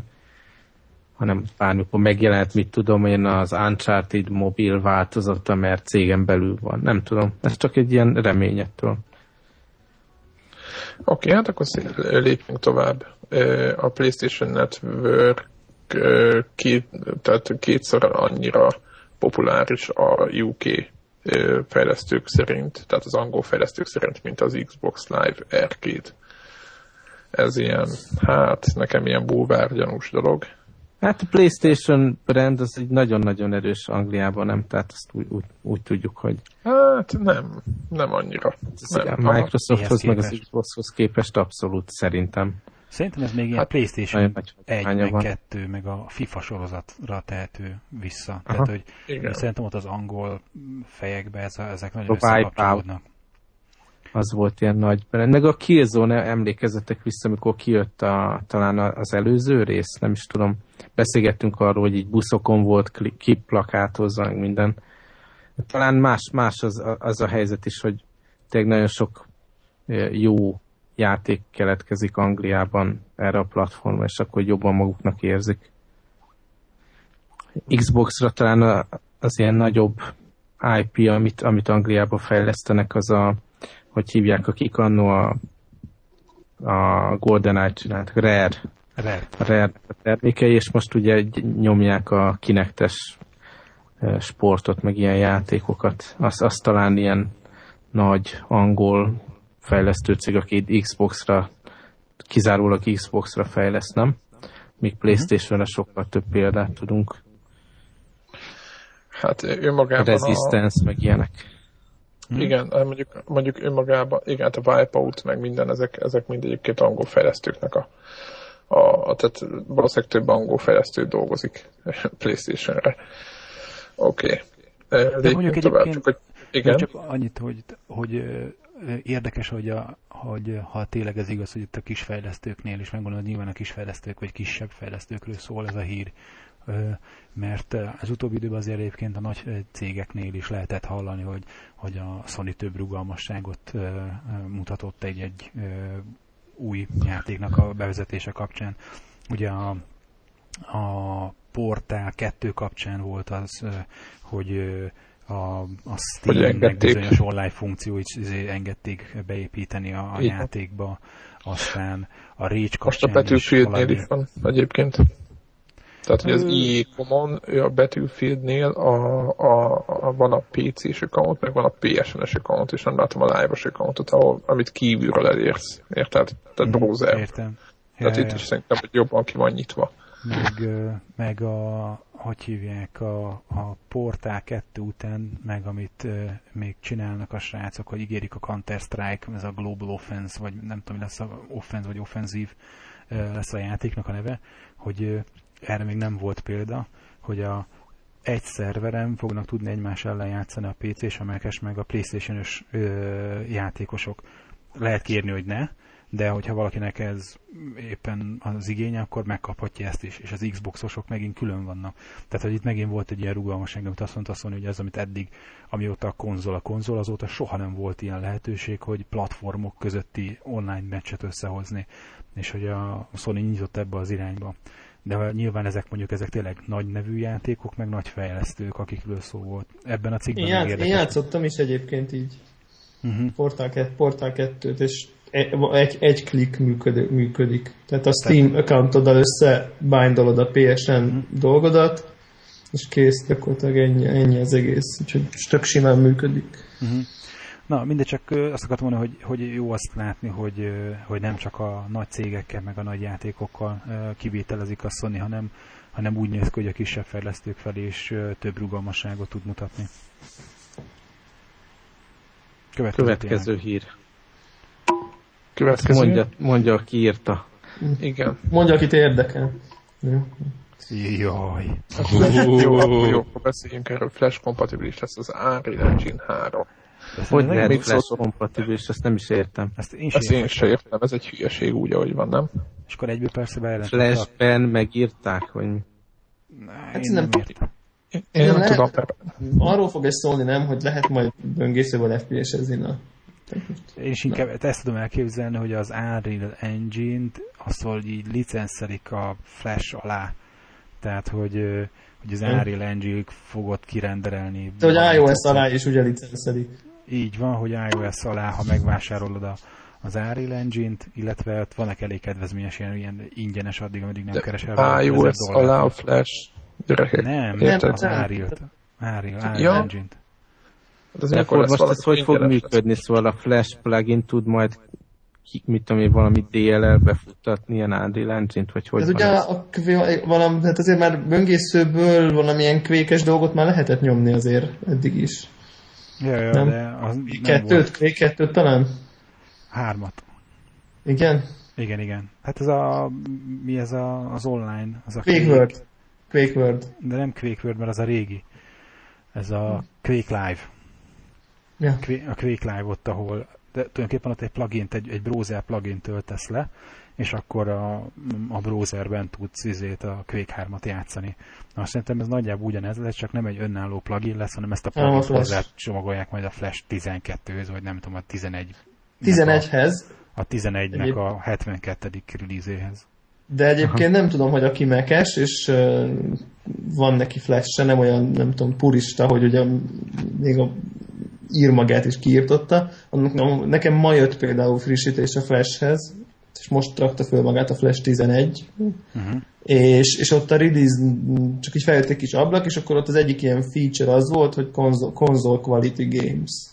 hanem bármikor megjelent, mit tudom én, az Uncharted mobil változata, mert cégen belül van. Nem tudom, ez csak egy ilyen reményettől. Oké, okay, hát akkor lépjünk tovább. A PlayStation Network két, tehát kétszer annyira populáris a UK fejlesztők szerint, tehát az angol fejlesztők szerint, mint az Xbox Live Arcade. Ez ilyen, hát nekem ilyen búvár gyanús dolog. Hát a PlayStation brand az egy nagyon-nagyon erős Angliában, nem? Tehát azt úgy, úgy, úgy tudjuk, hogy... Hát nem, nem annyira. Nem. A Microsofthoz meg az Xboxhoz képest abszolút szerintem. Szerintem ez még ilyen hát, PlayStation 1, meg 2, meg a FIFA sorozatra tehető vissza. Aha. Tehát, hogy Igen. szerintem ott az angol fejekbe ez a, ezek nagyon összekapcsolódnak. Az volt ilyen nagy Meg a Killzone emlékezetek vissza, amikor kijött a, talán az előző rész, nem is tudom. Beszélgettünk arról, hogy így buszokon volt kiplakátozva, meg minden. Talán más, más az, az a helyzet is, hogy tényleg nagyon sok jó játék keletkezik Angliában erre a platformra, és akkor jobban maguknak érzik. Xbox-ra talán az ilyen nagyobb IP, amit, amit Angliában fejlesztenek, az a, hogy hívják, akik annó a, a GoldenEye csináltak, Rare. Rare. Rare termékei, és most ugye nyomják a kinektes sportot, meg ilyen játékokat. Az, az talán ilyen nagy angol fejlesztő cég, aki Xbox-ra, kizárólag Xbox-ra fejleszt, nem? Míg Playstation-re sokkal több példát tudunk. Hát önmagában Resistance, a... meg ilyenek. Hmm. Igen, hát mondjuk, mondjuk önmagában, igen, hát a Wipeout, meg minden, ezek, ezek mind egyébként angol fejlesztőknek a, a, a tehát valószínűleg több angol fejlesztő dolgozik [LAUGHS] Playstation-re. Oké. Okay. De mondjuk tovább, csak, hogy, igen. csak annyit, hogy, hogy érdekes, hogy, a, hogy ha tényleg ez igaz, hogy itt a kisfejlesztőknél is, megmondom, hogy nyilván a kisfejlesztők vagy kisebb fejlesztőkről szól ez a hír, mert az utóbbi időben azért egyébként a nagy cégeknél is lehetett hallani, hogy, hogy a Sony több rugalmasságot mutatott egy-egy új játéknak a bevezetése kapcsán. Ugye a, a Portál 2 kapcsán volt az, hogy a, a Steam-nek bizonyos online funkcióit izé engedték beépíteni a, a játékba, aztán a Rage Most a Battlefield-nél is van egyébként. Tehát, hogy az EA Common, a Battlefieldnél a, a, a, van a PC-s account, meg van a PSN-es account, és nem látom a live-os accountot, ahol, amit kívülről elérsz. Érted? Tehát mhm, browser. Értem. Tehát ja, itt ja. is szerintem, hogy jobban ki van nyitva. Meg, meg a, hogy hívják, a, a Portál 2 után, meg amit uh, még csinálnak a srácok, hogy ígérik a Counter-Strike, ez a Global Offense, vagy nem tudom, lesz a Offense, vagy Offenzív uh, lesz a játéknak a neve, hogy uh, erre még nem volt példa, hogy a egy szerveren fognak tudni egymás ellen játszani a PC-s, amelyekes meg a Playstation-ös játékosok. Lehet kérni, hogy ne, de hogyha valakinek ez éppen az igénye, akkor megkaphatja ezt is, és az Xboxosok megint külön vannak. Tehát, hogy itt megint volt egy ilyen rugalmasság, amit azt mondta, hogy ez, amit eddig, amióta a konzol a konzol, azóta soha nem volt ilyen lehetőség, hogy platformok közötti online meccset összehozni, és hogy a Sony nyitott ebbe az irányba. De nyilván ezek mondjuk ezek tényleg nagy nevű játékok, meg nagy fejlesztők, akikről szó volt. Ebben a cikkben én, játsz, én játszottam is egyébként így. Uh-huh. Portál, Portál 2-t, és egy, egy klik működik, működik. Tehát a Steam accountoddal összebindolod a PSN mm. dolgodat, és kész, gyakorlatilag ennyi, ennyi az egész. Úgyhogy tök simán működik. Mm-hmm. Na, mindegy, csak azt akartam mondani, hogy, hogy jó azt látni, hogy, hogy nem csak a nagy cégekkel, meg a nagy játékokkal kivételezik a Sony, hanem, hanem úgy néz ki, hogy a kisebb fejlesztők felé is több rugalmasságot tud mutatni. Következő, Következő hír. Következő. Mondja, mondja, aki írta. Igen. Mondja, akit érdekel. Jaj. Jó, jó, akkor beszéljünk erről. Flash kompatibilis lesz az Unreal Engine 3. Hogy lehet flash kompatibilis, ezt nem is értem. Ezt én sem értem. értem, ez egy hülyeség úgy, ahogy van, nem? És akkor egyből persze bejelentettek. Flashben megírták, hogy mi? Hát én nem, nem értem. Én, én nem, nem tudom. Arról fog ez szólni, nem, hogy lehet majd böngészővel FPS-ezni. Na. Én is inkább ezt tudom elképzelni, hogy az Unreal Engine-t azt hogy így licenszelik a Flash alá. Tehát, hogy, hogy az Unreal Engine fogod kirenderelni. De hogy iOS alá is ugye licenszelik. Így van, hogy iOS alá, ha megvásárolod a, az Unreal Engine-t, illetve ott vannak elég kedvezményes ilyen, ilyen ingyenes addig, ameddig nem De keresel. iOS alá a Flash gyerekek. Nem, nem, az Unreal-t. Unreal, Unreal ja. Engine-t. Hát De akkor most ez hogy fog működni? Szóval a Flash plugin tud majd mit tudom én, valami DLL-be futtatni ilyen Unreal Engine-t, vagy hogy Ez ugye ez? a valami, hát azért már böngészőből valamilyen kvékes dolgot már lehetett nyomni azért eddig is. Ja, ja, nem? de az kettőt, kvék kettőt talán? Hármat. Igen? Igen, igen. Hát ez a, mi ez a, az online? Az a Quake World. Quake World. De nem Quake World, mert az a régi. Ez a Quake Live. Ja. A Quake Live ott, ahol de tulajdonképpen ott egy plugin, egy, egy browser plugin töltesz le, és akkor a, a browserben tudsz izét a Quake 3-at játszani. Na, szerintem ez nagyjából ugyanez, ez csak nem egy önálló plugin lesz, hanem ezt a plugin hozzá csomagolják majd a Flash 12-höz, vagy nem tudom, a 11 11-hez. A, a 11-nek a 72. release-éhez. De egyébként nem tudom, hogy aki mekes, és uh, van neki flash nem olyan, nem tudom, purista, hogy ugye még a ír magát is kiírtotta. Nekem ma jött például frissítés a Flashhez, és most rakta föl magát a Flash 11, uh-huh. és, és ott a release csak így feljött egy kis ablak, és akkor ott az egyik ilyen feature az volt, hogy console, console quality games.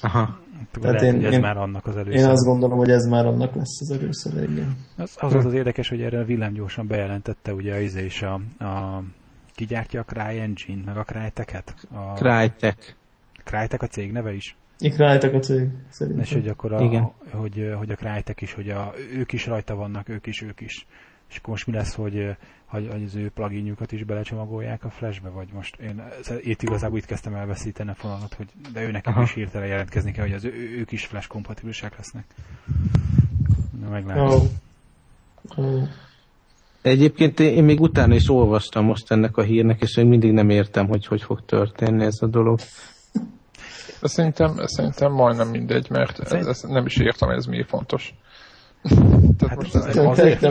Aha. Tehát én, ez én, már annak az először. Én azt gondolom, hogy ez már annak lesz az először, igen. Az, az az, az érdekes, hogy erre villámgyorsan bejelentette ugye az is a, a kigyártja a Cry Engine, meg a Crytek-et? A... Crytek. Crytek a cég neve is? Ik Crytek a cég, szerintem. És hogy akkor a, Igen. Hogy, hogy a Crytek is, hogy a, ők is rajta vannak, ők is, ők is. És akkor most mi lesz, hogy, hogy, hogy az ő pluginjukat is belecsomagolják a flashbe, vagy most én itt igazából itt kezdtem elveszíteni a fonalat, hogy de őnek is hirtelen jelentkezni kell, hogy az ő, ők is flash kompatibilisek lesznek. Na, meglátom. Oh. Oh. Egyébként én még utána is olvastam most ennek a hírnek, és még mindig nem értem, hogy hogy fog történni ez a dolog. Szerintem, szerintem majdnem mindegy, mert ez, ez nem is értem, ez miért fontos. [LAUGHS] Tehát hát most ez, ez azért,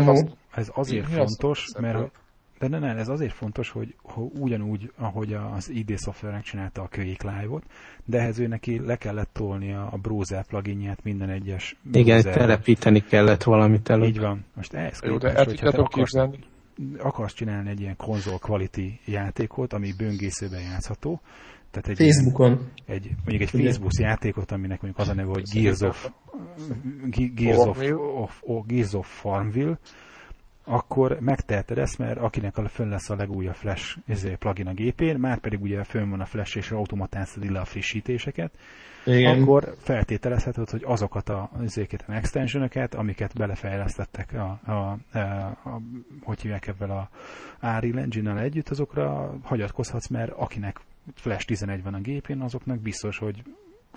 ez azért fontos, mert de ne, ne, ez azért fontos, hogy, hogy ugyanúgy, ahogy az ID Software csinálta a Quake Live-ot, de ehhez ő neki le kellett tolni a, a browser pluginját minden egyes Igen, telepíteni kellett valamit előtt. Így van. Most ehhez Jó, de el tudjátok képzelni, akarsz csinálni egy ilyen konzol quality játékot, ami böngészőben játszható, tehát egy Facebookon. Egy, mondjuk egy Facebook játékot, aminek mondjuk az a neve, hogy Gears of, Gears of, of, of, Gears of Farmville, akkor megteheted ezt, mert akinek a fönn lesz a legújabb Flash ezért plugin a gépén, már pedig ugye fönn van a Flash és automatán szedi le a frissítéseket, Igen. akkor feltételezheted, hogy azokat a, ezeket a extensionokat, amiket belefejlesztettek a, a, a, a hogy hívják ebben a Unreal engine együtt, azokra hagyatkozhatsz, mert akinek Flash 11 van a gépén, azoknak biztos, hogy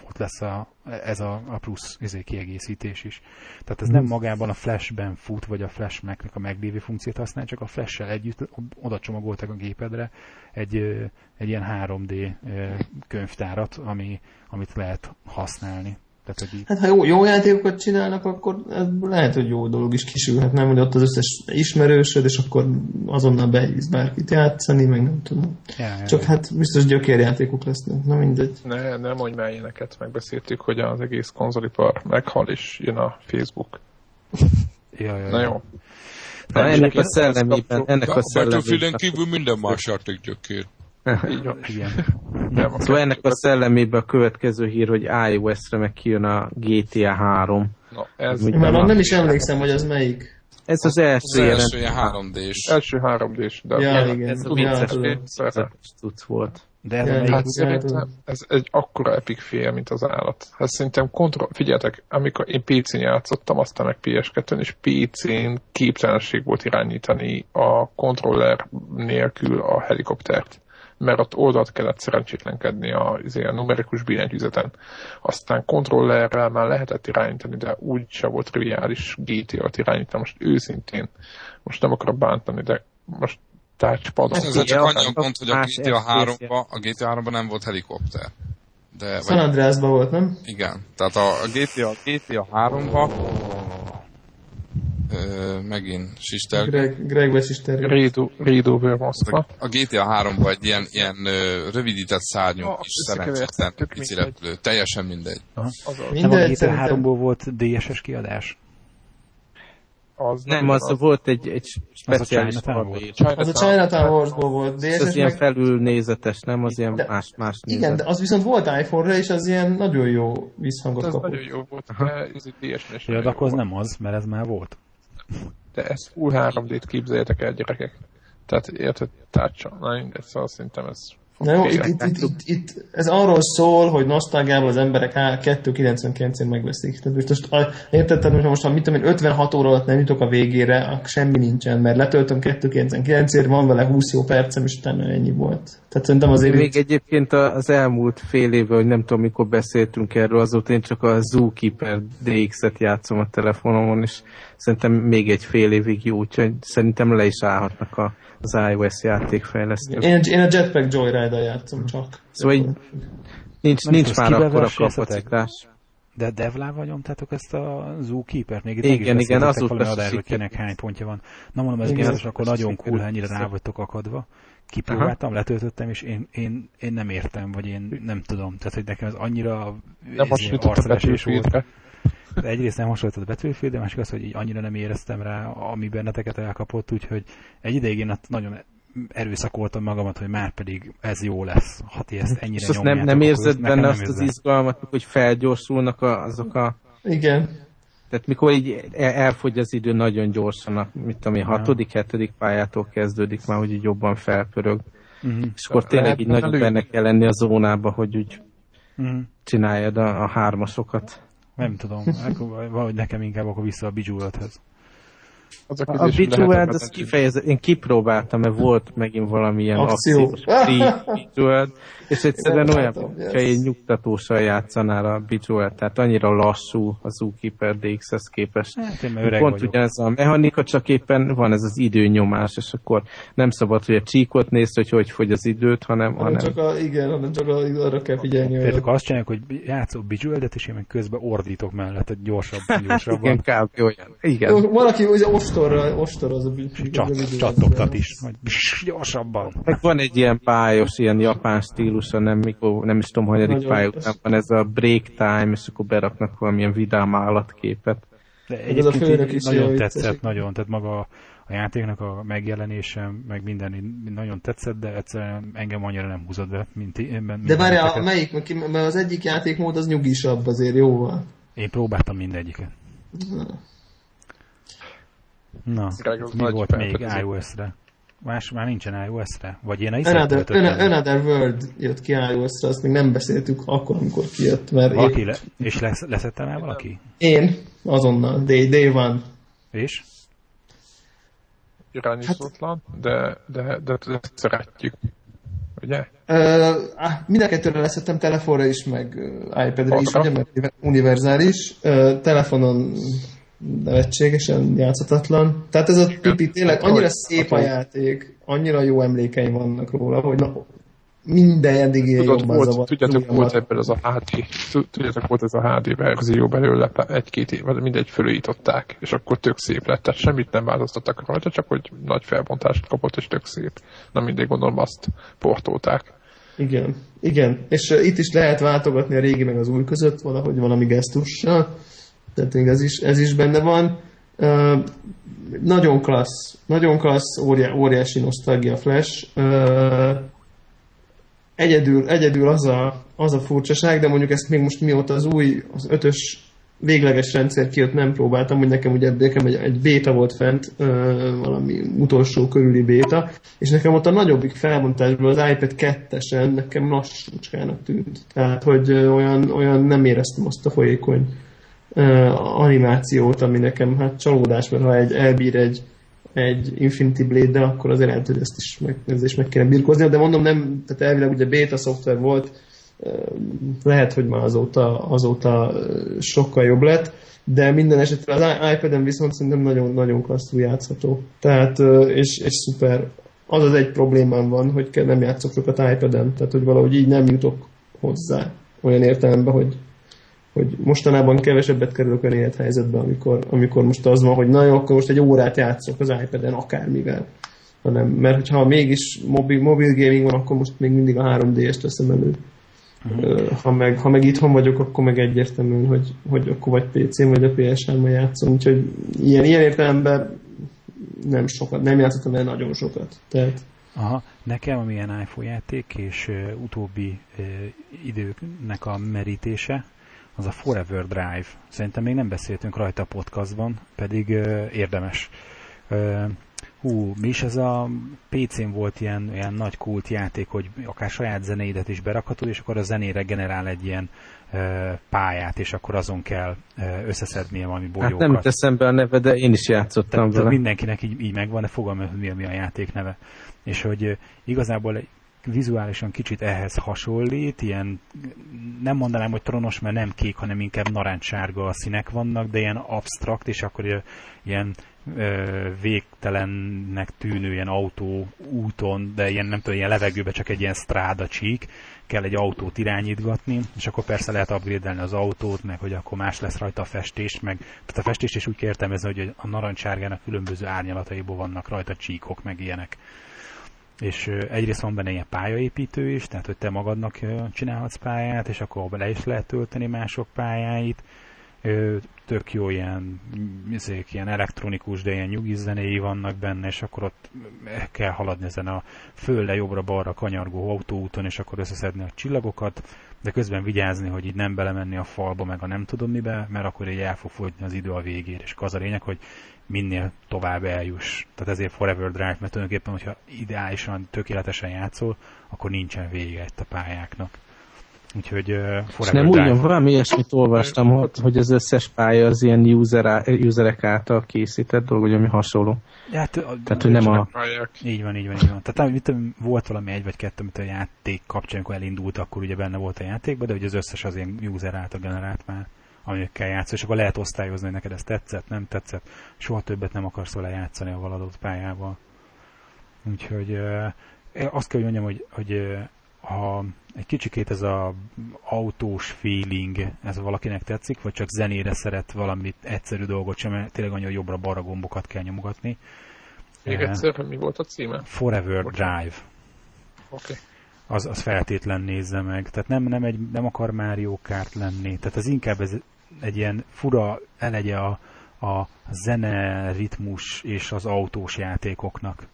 ott lesz a, ez a, a plusz ezért kiegészítés is. Tehát ez nem magában a Flashben fut, vagy a Flash mac a meglévő funkciót használ, csak a Flash-sel együtt oda csomagoltak a gépedre egy, egy ilyen 3D könyvtárat, ami, amit lehet használni. Tehát, hogy Hát ha jó, jó játékokat csinálnak, akkor ez lehet, hogy jó dolog is kisülhet, nem, hogy ott az összes ismerősöd, és akkor azonnal behisz bárkit játszani, meg nem tudom. Ja, ja, Csak ja. hát biztos gyökérjátékok lesznek, na mindegy. Ne, nem mondj már ilyeneket, megbeszéltük, hogy az egész konzolipar meghal, és jön a Facebook. [LAUGHS] Ja, ja, Na jó. Na, ennek a szellemében, ennek a szellemében. Battlefielden kívül minden más játék gyökér. Így van. Igen. szóval ennek a szellemében a következő hír, hogy iOS-re meg kijön a GTA 3. Na, ez Már nem is emlékszem, hogy az melyik. Ez az első az első ilyen 3D-s. Első 3D-s, de ja, igen. ez a vicces tudsz volt. De ez, hát, hát szerintem ez egy akkora epic fél, mint az állat. Hát szerintem kontroll... Figyeljetek, amikor én PC-n játszottam, aztán meg PS2-n, és PC-n képtelenség volt irányítani a kontroller nélkül a helikoptert mert ott oldalt kellett szerencsétlenkedni a, izé, a numerikus billentyűzeten. Aztán kontrollerrel már lehetett irányítani, de úgy se volt triviális GTA-t irányítani, most őszintén. Most nem akarok bántani, de most touchpadon. Ez az csak annyi pont, hogy a GTA 3-ba, a GTA 3-ba nem volt helikopter. De, San Andreasban volt, nem? Igen. Tehát a GTA, GTA 3-ba ö, megint Sister. Greg, Greg Vesister. Read Over a, a GTA 3-ban egy ilyen, ilyen ö, rövidített szárnyú oh, kis szerencsetlen pici repülő. Teljesen mindegy. Aha. Az, az Minden nem a GTA szerintem... 3-ból volt DSS kiadás? Az nem, nem az, az, volt egy, egy speciális az a Chinatown volt. Chinatown. Az a Chinatown Wars-ból volt. Ez meg... ilyen felülnézetes, nem az ilyen de, más, más nézet. Igen, de az viszont volt iPhone-ra, és az ilyen nagyon jó visszhangot kapott. Ez nagyon jó volt, ez DSS-es. Ja, de akkor az nem az, mert ez már volt. De ezt full 3D-t képzeljétek el, gyerekek. Tehát érted, tárcsa. Na, mindegy, szóval szerintem ez Na jó, itt, itt, itt, itt, itt, ez arról szól, hogy nosztalgiával az emberek 2.99-én megveszik. Tehát most, érted, tehát most, ha mit tudom én, 56 óra alatt nem jutok a végére, semmi nincsen, mert letöltöm 2.99-ért, van vele 20 jó percem, és utána ennyi volt. Tehát szerintem azért... Még itt... egyébként az elmúlt fél évben, hogy nem tudom, mikor beszéltünk erről, azóta én csak a Zookeeper DX-et játszom a telefonomon, és szerintem még egy fél évig jó, úgyhogy szerintem le is állhatnak a az iOS játékfejlesztő. Én, én a Jetpack Joyride-a játszom csak. Szóval így nincs, nincs már akkor a kapacitás. De devlával nyomtátok ezt a Zookeeper-t? Még igen, igen, azóta adás, hogy kinek hány pontja van. Na mondom, ez biztos, akkor nagyon cool, ennyire rá vagytok akadva. Kipróbáltam, Aha. letöltöttem, és én, én, én nem értem, vagy én nem tudom. Tehát, hogy nekem ez annyira nem arcresés volt. De egyrészt nem hasonlított a Battlefield, de másik az, hogy így annyira nem éreztem rá, ami benneteket elkapott, úgyhogy egy ideig én nagyon erőszakoltam magamat, hogy már pedig ez jó lesz, ha ti ezt ennyire És nem, nem érzed benne azt az izgalmat, hogy felgyorsulnak a, azok a... Igen. Tehát mikor így elfogy az idő nagyon gyorsan, a, mit tudom én, hatodik, hetedik pályától kezdődik már, hogy így jobban felpörög. Uh-huh. És akkor tényleg így nagyon benne kell lenni a zónába, hogy úgy uh-huh. csináljad a, a hármasokat. Nem tudom, akkor valahogy nekem inkább akkor vissza a Bejeweled-hez. Az a, a Bejeweled, az kifejezett, én kipróbáltam, mert volt megint valamilyen Akció. akciós [LAUGHS] Bejeweled, és egyszerűen olyan, hogyha egy nyugtatósan játszanál a Bejeweled, tehát annyira lassú az Zookeeper DX-hez képest. Hát, Pont ugyanez a mechanika, csak éppen van ez az időnyomás, és akkor nem szabad, hogy a csíkot nézd, hogy hogy fogy az időt, hanem... hanem... Csak a, igen, hanem csak a, arra kell figyelni. Például azt csinálják, hogy játszok Bejeweled-et, és én meg közben ordítok mellett, egy gyorsabban, [LAUGHS] gyorsabban. igen, kb. olyan. Igen. Valaki ugye ostorra, ostor az a Csat, Csattogtat is, majd gyorsabban. Meg van egy ilyen pályos, ilyen japán stílusa, nem, mikor, nem is tudom, hogy egyik pálya után van ez a break time, és akkor beraknak valamilyen vidám állatképet. De egyébként is nagyon tetszett, vicces. nagyon, tehát maga a játéknak a megjelenése, meg minden nagyon tetszett, de egyszerűen engem annyira nem húzott be, mint, mint De várjál, melyik? Mert az egyik játékmód az nyugisabb azért, jóval. Én próbáltam mindegyiket. Na, mi volt még iOS-re? Más már nincsen iOS-re? Vagy én Another, Another World jött ki iOS-re, azt még nem beszéltük akkor, amikor kijött. Mert valaki épp... le, és lesz, leszette már valaki? Én, azonnal, day, day one. És? Irányítótlan, hát, de, de, de, de szeretjük. Ugye? Uh, mind a kettőre leszettem telefonra is, meg iPad-re is, ugye, mert univerzális. Uh, telefonon nevetségesen játszhatatlan. Tehát ez a pipi tényleg annyira szép a játék, annyira jó emlékeim vannak róla, hogy na, minden eddig jobban volt, zavart. Tudjátok, volt ebből az a HD, tudjátok, volt ez a HD verzió belőle egy-két év, mindegy fölújították, és akkor tök szép lett, tehát semmit nem változtattak rajta, csak hogy nagy felbontást kapott, és tök szép. Na mindig gondolom azt portolták. Igen, igen. És uh, itt is lehet váltogatni a régi meg az új között valahogy valami gesztussal tehát még ez is, ez is benne van. Uh, nagyon klassz, nagyon klassz, óriá, óriási nosztalgia Flash. Uh, egyedül, egyedül az a, az a furcsaság, de mondjuk ezt még most mióta az új, az ötös végleges rendszer kijött, nem próbáltam, hogy nekem ugye nekem egy, egy béta volt fent, uh, valami utolsó körüli béta, és nekem ott a nagyobbik felbontásból az iPad 2-esen nekem lassúcskának tűnt. Tehát, hogy olyan, olyan nem éreztem azt a folyékony animációt, ami nekem hát csalódás, mert ha egy, elbír egy egy Infinity Blade-de, akkor azért lehet, hogy ezt is meg, ezt is meg kéne birkózni, de mondom, nem, tehát elvileg ugye beta szoftver volt, lehet, hogy már azóta, azóta sokkal jobb lett, de minden esetre az iPad-en viszont szerintem nagyon-nagyon klasszul játszható. Tehát, és, és szuper. Az az egy problémám van, hogy nem játszok sokat iPad-en, tehát hogy valahogy így nem jutok hozzá olyan értelemben, hogy, hogy mostanában kevesebbet kerülök olyan élethelyzetbe, amikor, amikor most az van, hogy na jó, akkor most egy órát játszok az iPad-en akármivel. Hanem, mert ha mégis mobil, mobil gaming van, akkor most még mindig a 3D-est veszem elő. Uh-huh. Ha, meg, ha meg itthon vagyok, akkor meg egyértelműen, hogy, hogy akkor vagy PC-n, vagy a PS3-mal játszom. Úgyhogy ilyen, ilyen értelemben nem sokat, nem játszottam el nagyon sokat. Tehát... Aha, nekem amilyen iPhone játék és uh, utóbbi uh, időknek a merítése, az a Forever Drive. Szerintem még nem beszéltünk rajta a podcastban, pedig érdemes. Hú, mi is ez a PC-n volt ilyen, ilyen nagy kult játék, hogy akár saját zenéidet is berakhatod, és akkor a zenére generál egy ilyen pályát, és akkor azon kell e, összeszednie valami bolyókat. Hát nem teszem be a neve, de én is játszottam Tehát, vele. Mindenkinek így, így megvan, de fogalmam, hogy mi a, mi a játék neve. És hogy igazából vizuálisan kicsit ehhez hasonlít, ilyen nem mondanám, hogy tronos, mert nem kék, hanem inkább narancssárga a színek vannak, de ilyen abstrakt, és akkor ilyen végtelennek tűnő ilyen autó úton, de ilyen nem tudom, ilyen levegőbe csak egy ilyen stráda csík, kell egy autót irányítgatni, és akkor persze lehet upgrade az autót, meg hogy akkor más lesz rajta a festés, meg tehát a festést is úgy kell értelmezni, hogy a narancssárgának különböző árnyalataiból vannak rajta csíkok, meg ilyenek. És egyrészt van benne ilyen pályaépítő is, tehát hogy te magadnak csinálhatsz pályát, és akkor bele is lehet tölteni mások pályáit, tök jó ilyen, izék, ilyen elektronikus, de ilyen nyugi zenéi vannak benne, és akkor ott kell haladni ezen a fölle jobbra-balra kanyargó autóúton, és akkor összeszedni a csillagokat, de közben vigyázni, hogy így nem belemenni a falba, meg a nem tudom mibe, mert akkor így el fog fogyni az idő a végére, és az a lényeg, hogy minél tovább eljuss. Tehát ezért Forever Drive, mert tulajdonképpen, hogyha ideálisan, tökéletesen játszol, akkor nincsen vége itt a pályáknak. Úgyhogy uh, És nem úgy van, valami ilyesmit olvastam, hogy, hogy az összes pálya az ilyen user, userek által készített dolog, vagy ami hasonló. Hát, Tehát, hogy nem a... Így van, így van, így van. Tehát mit, volt valami egy vagy kettő, amit a játék kapcsán, amikor elindult, akkor ugye benne volt a játékban, de hogy az összes az ilyen user által generált már amikkel játszol, és akkor lehet osztályozni, hogy neked ez tetszett, nem tetszett, soha többet nem akarsz vele játszani a valadott pályával. Úgyhogy uh, azt kell, hogy mondjam, hogy, hogy ha egy kicsikét ez a autós feeling, ez valakinek tetszik, vagy csak zenére szeret valamit egyszerű dolgot sem, mert tényleg annyira jobbra-balra gombokat kell nyomogatni. Még egyszer, mi volt a címe? Forever Drive. Oké. Okay. Az, az feltétlen nézze meg. Tehát nem, nem, egy, nem akar Mario Kart lenni. Tehát az inkább ez egy ilyen fura elegye a, a zene, ritmus és az autós játékoknak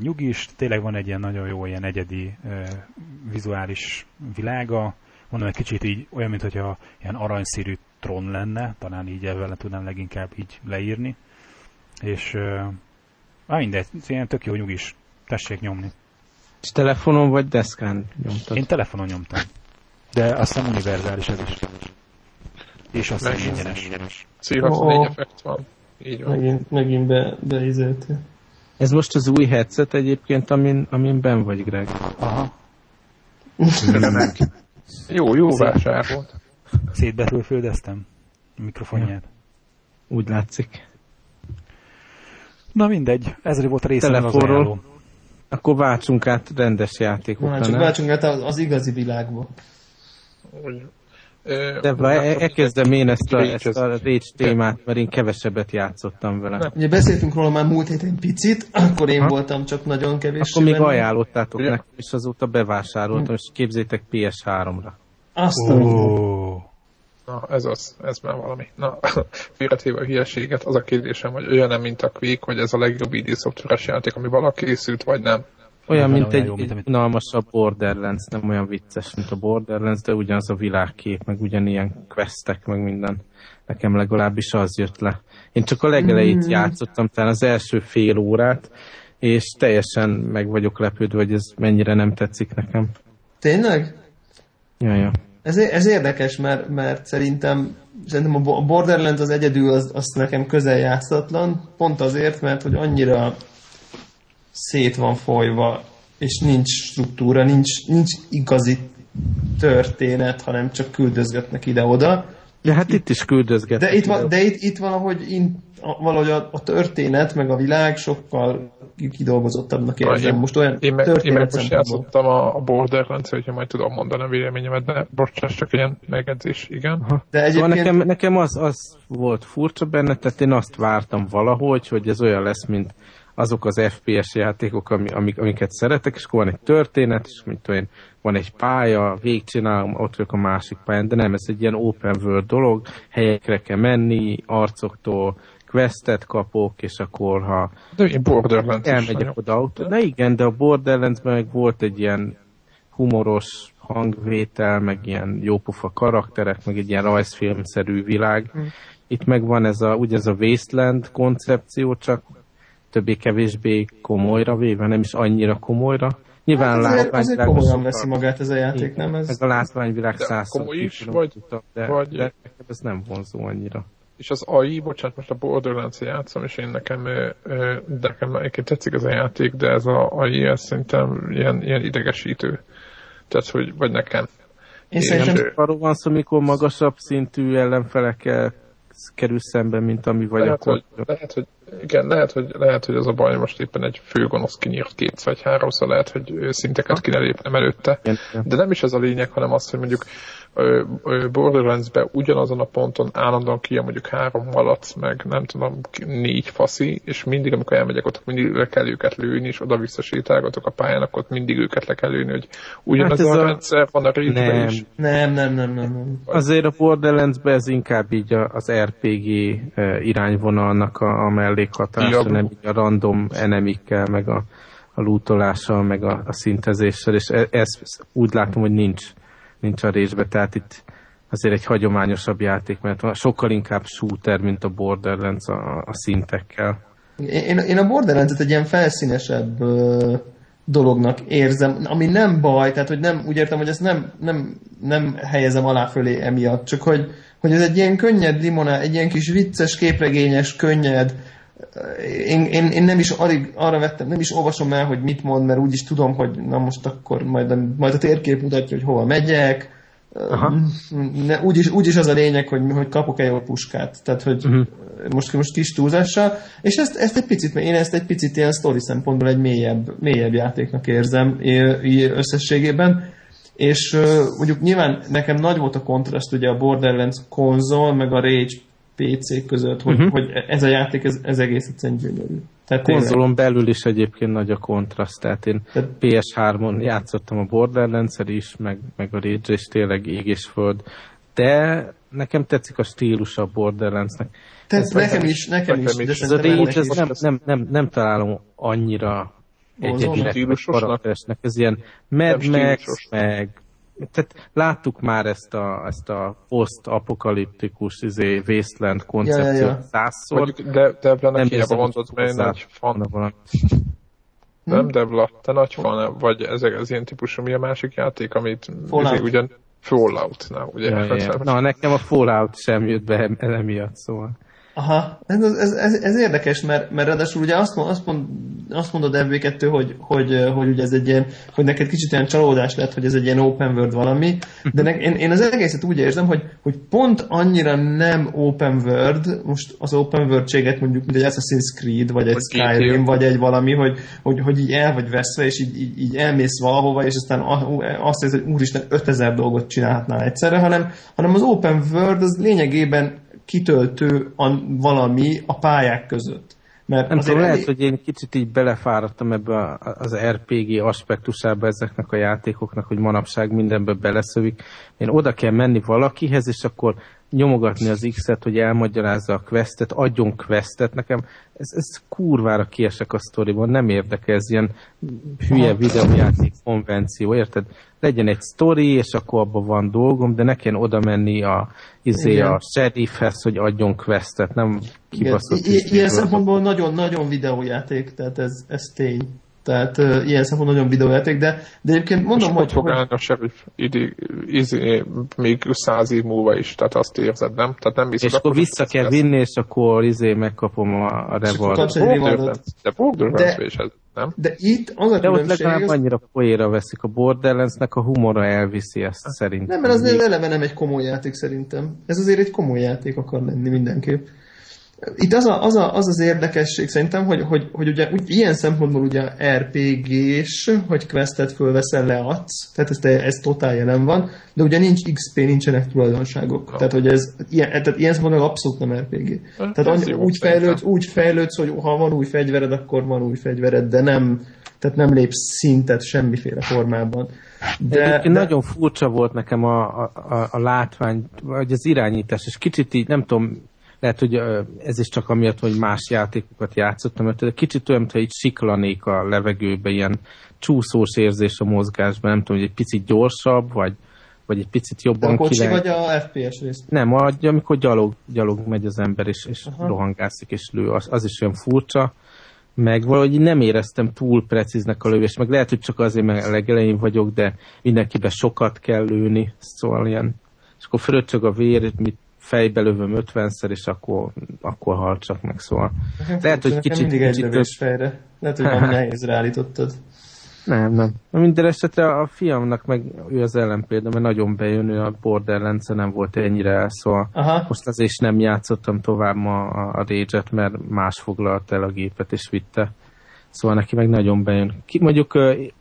nyugis, tényleg van egy ilyen nagyon jó, ilyen egyedi vizuális világa, mondom, egy kicsit így olyan, mint hogyha ilyen aranyszírű tron lenne, talán így ebben tudnám leginkább így leírni, és uh, mindegy, ilyen tök jó nyugis, tessék nyomni. És telefonon vagy deszkán nyomtad? Én telefonon nyomtam. De azt hiszem univerzális ez is. És azt hiszem ingyenes. Seahawks oh, 4 effekt van. Így van. Megint, megint be, beizéltél. Ez most az új headset egyébként, amin, amin ben vagy, Greg. Aha. jó, jó vásár volt. Szétbetülföldeztem a mikrofonját. Ja. Úgy látszik. Na mindegy, ez volt a része az ajánló. Akkor váltsunk át rendes játékokra, Váltsunk, váltsunk át az, az igazi világba. De e- elkezdem én ezt a, ezt a Rage témát, mert én kevesebbet játszottam vele. Ugye beszéltünk róla már múlt héten picit, akkor én ha? voltam csak nagyon kevés. Akkor még ajánlottátok nekem, és azóta bevásároltam, és képzétek PS3-ra. Azt oh. Na, ez az, ez már valami. Na, [LAUGHS] félretéve a hülyeséget, az a kérdésem, hogy olyan nem, mint a Quake, hogy ez a legjobb ID szoftveres játék, ami valaki készült, vagy nem. Olyan, mint egy, jó, egy unalmasabb Borderlands, nem olyan vicces, mint a Borderlands, de ugyanaz a világkép, meg ugyanilyen questek, meg minden. Nekem legalábbis az jött le. Én csak a legelejét mm. játszottam, talán az első fél órát, és teljesen meg vagyok lepődve, hogy ez mennyire nem tetszik nekem. Tényleg? Ja, ja. Ez, ez érdekes, mert, mert szerintem, szerintem a Borderlands az egyedül az, az nekem közel játszatlan, pont azért, mert hogy annyira szét van folyva, és nincs struktúra, nincs, nincs igazi történet, hanem csak küldözgetnek ide-oda. De hát itt is küldözgetnek. De itt, de itt, itt valahogy, in, valahogy a, a, történet, meg a világ sokkal kidolgozottabbnak érzem. Én, most olyan én meg, én meg most játszottam a, a Borderlands, hogyha majd tudom mondani a véleményemet, de bocsáss, csak ilyen megjegyzés, igen. Aha. De egyébként... Szóval nekem, nekem az, az volt furcsa benne, tehát én azt vártam valahogy, hogy ez olyan lesz, mint azok az FPS játékok, amik, amiket szeretek, és akkor van egy történet, és mint olyan, van egy pálya, végcsinálom, ott vagyok a másik pályán, de nem, ez egy ilyen open world dolog, helyekre kell menni, arcoktól questet kapok, és akkor ha de én Borderlands elmegyek oda autó. De igen, de a borderlands meg volt egy ilyen humoros hangvétel, meg ilyen jópofa karakterek, meg egy ilyen rajzfilmszerű világ. Hmm. Itt meg van ez a, ugye ez a Wasteland koncepció, csak többé-kevésbé komolyra véve, nem is annyira komolyra. Nyilván hát azért, azért komolyan veszi magát ez a játék, nem? Ez, ez a látványvilág százszor. Komoly is, vagy, de, vagy... de ez nem vonzó annyira. És az AI, bocsánat, most a Borderlands játszom, és én nekem, de nekem egyébként tetszik ez a játék, de ez a AI, ez szerintem ilyen, ilyen idegesítő. Tehát, hogy, vagy nekem. Én, én szerintem arról van szó, amikor magasabb szintű ellenfelekkel kerül szembe, mint ami vagy lehet, akkor. Hogy, lehet, hogy igen, lehet hogy, lehet, hogy az a baj, most éppen egy főgonosz kinyírt két vagy háromszor, lehet, hogy szinteket kéne lépnem előtte. De nem is ez a lényeg, hanem az, hogy mondjuk Borderlands-be ugyanazon a ponton állandóan kijön mondjuk három malac, meg nem tudom, négy faszi, és mindig, amikor elmegyek ott, mindig le kell őket lőni, és oda visszasétálgatok a pályán, akkor ott mindig őket le kell lőni, hogy ugyanaz hát a, a rendszer van a részben is. Nem, nem, nem, nem, nem. Azért a Borderlands-be ez inkább így az RPG irányvonalnak a, a mellékhatása, ja, nem így a random enemikkel, meg a, a lootolással, meg a, a szintezéssel, és ez, ez úgy látom, hogy nincs nincs a részbe, tehát itt azért egy hagyományosabb játék, mert sokkal inkább shooter, mint a Borderlands a, a szintekkel. Én, én a Borderlands-et egy ilyen felszínesebb ö, dolognak érzem, ami nem baj, tehát hogy nem, úgy értem, hogy ezt nem, nem, nem helyezem alá fölé emiatt, csak hogy, hogy ez egy ilyen könnyed limoná, egy ilyen kis vicces, képregényes, könnyed, én, én, én nem is alig, arra vettem, nem is olvasom el, hogy mit mond, mert úgyis tudom, hogy na most akkor majd, majd a térkép mutatja, hogy hova megyek. Aha. Ne, úgyis, úgyis az a lényeg, hogy, hogy kapok egy jó puskát. Tehát, hogy uh-huh. most, most kis túlzással. És ezt, ezt egy picit, én ezt egy picit ilyen sztori szempontból egy mélyebb, mélyebb játéknak érzem összességében. És mondjuk nyilván nekem nagy volt a kontraszt ugye a Borderlands konzol, meg a Rage PC között, hogy, uh-huh. hogy ez a játék ez, ez egész egyszerűen gyönyörű. Tehát Konzolon tényleg... belül is egyébként nagy a kontraszt, tehát én tehát... PS3-on játszottam a borderlands is, meg, meg a Rage, és tényleg ég és föld, de nekem tetszik a stílus a Borderlandsnek. Tehát nekem is, nekem is. is. Ez a Rage, ez nem, nem, nem, nem találom annyira egyedinek, karakteresnek. Ez ilyen Mad Max, meg tehát láttuk már ezt a, ezt a post-apokaliptikus izé, wasteland koncepciót ja, ja, ja. százszor. de Devla-nek hiába mondod, mert nagy fan. Valami. Nem, Devla, te nagy fan, vagy ezek az ilyen típusú, mi a másik játék, amit. Izé, ugyan Fallout, na, ugye? Ja, ja. [LAUGHS] Na, nekem a Fallout sem jött be emiatt, szóval. Aha, ez, ez, ez, ez érdekes, mert, mert ráadásul ugye azt, mond, azt, mond, azt mondod MV2, hogy, hogy, hogy ugye ez egy ilyen, hogy neked kicsit olyan csalódás lett, hogy ez egy ilyen open world valami, de ne, én, én az egészet úgy érzem, hogy, hogy pont annyira nem open world, most az open world mondjuk, mint egy Assassin's Creed, vagy egy vagy Skyrim, vagy egy valami, hogy, hogy, hogy így el vagy veszve, és így, így, így elmész valahova, és aztán azt hiszed, hogy úristen 5000 dolgot csinálhatnál egyszerre, hanem, hanem az open world az lényegében kitöltő a, valami a pályák között. Mert nem tudom, lehet, hogy én kicsit így belefáradtam ebbe az RPG aspektusába ezeknek a játékoknak, hogy manapság mindenbe beleszövik. Én oda kell menni valakihez, és akkor nyomogatni az X-et, hogy elmagyarázza a questet, adjon questet. Nekem ez, ez kurvára kiesek a sztoriban, nem érdekel, ez ilyen hülye videójáték konvenció, érted? Legyen egy sztori, és akkor abban van dolgom, de ne kell oda menni a, izé, a sheriffhez, hogy adjon questet, nem kibaszott. I- ilyen szempontból nagyon-nagyon videójáték, tehát ez, ez tény. Tehát uh, ilyen szempontból nagyon videójáték, de, de egyébként mondom, hogy... fog állni a sheriff idi, izi, még száz év múlva is, tehát azt érzed, nem? Tehát nem És akkor vissza kell lesz. vinni, és akkor izé megkapom a, a revolvert. De Borderlands is ez, nem? De itt az a De ott legalább az... annyira poéra veszik. A Borderlands-nek a humora elviszi ezt szerintem. Nem, mert az eleve nem egy komoly játék szerintem. Ez azért egy komoly játék akar lenni mindenképp. Itt az, a, az, a, az az érdekesség szerintem, hogy, hogy, hogy ugye úgy, ilyen szempontból ugye RPG-s, hogy questet fölveszel, leadsz, tehát ez, ez totál jelen van, de ugye nincs XP, nincsenek tulajdonságok. Ja. Tehát, hogy ez ilyen, tehát ilyen szempontból abszolút nem RPG. Hát, tehát annyi, úgy, fejlődsz, úgy fejlődsz, hogy ha van új fegyvered, akkor van új fegyvered, de nem, tehát nem lépsz szintet semmiféle formában. De, de... nagyon furcsa volt nekem a, a, a látvány, vagy az irányítás, és kicsit így, nem tudom, lehet, hogy ez is csak amiatt, hogy más játékokat játszottam, mert kicsit olyan, mintha így siklanék a levegőbe, ilyen csúszós érzés a mozgásban, nem tudom, hogy egy picit gyorsabb, vagy, vagy egy picit jobban a kocsi vagy a FPS rész? Nem, amikor gyalog, gyalog megy az ember, és, és rohangászik, és lő, az, az is olyan furcsa, meg valahogy nem éreztem túl precíznek a lövés, meg lehet, hogy csak azért, mert a legelején vagyok, de mindenkiben sokat kell lőni, szóval ilyen, és akkor fröccsög a vér, mit fejbe lövöm 50-szer, és akkor, akkor hal csak meg, szóval. Hát, Lehet, hogy kicsit... mindig egy lövés fejre. Lehet, hogy valami nehézre állítottad. Nem, nem. Minden esetre a fiamnak meg ő az ellenpélda, mert nagyon bejön, ő a borderlands nem volt ennyire el, szóval Aha. most azért is nem játszottam tovább a, a rage mert más foglalt el a gépet és vitte. Szóval neki meg nagyon bejön. Ki, mondjuk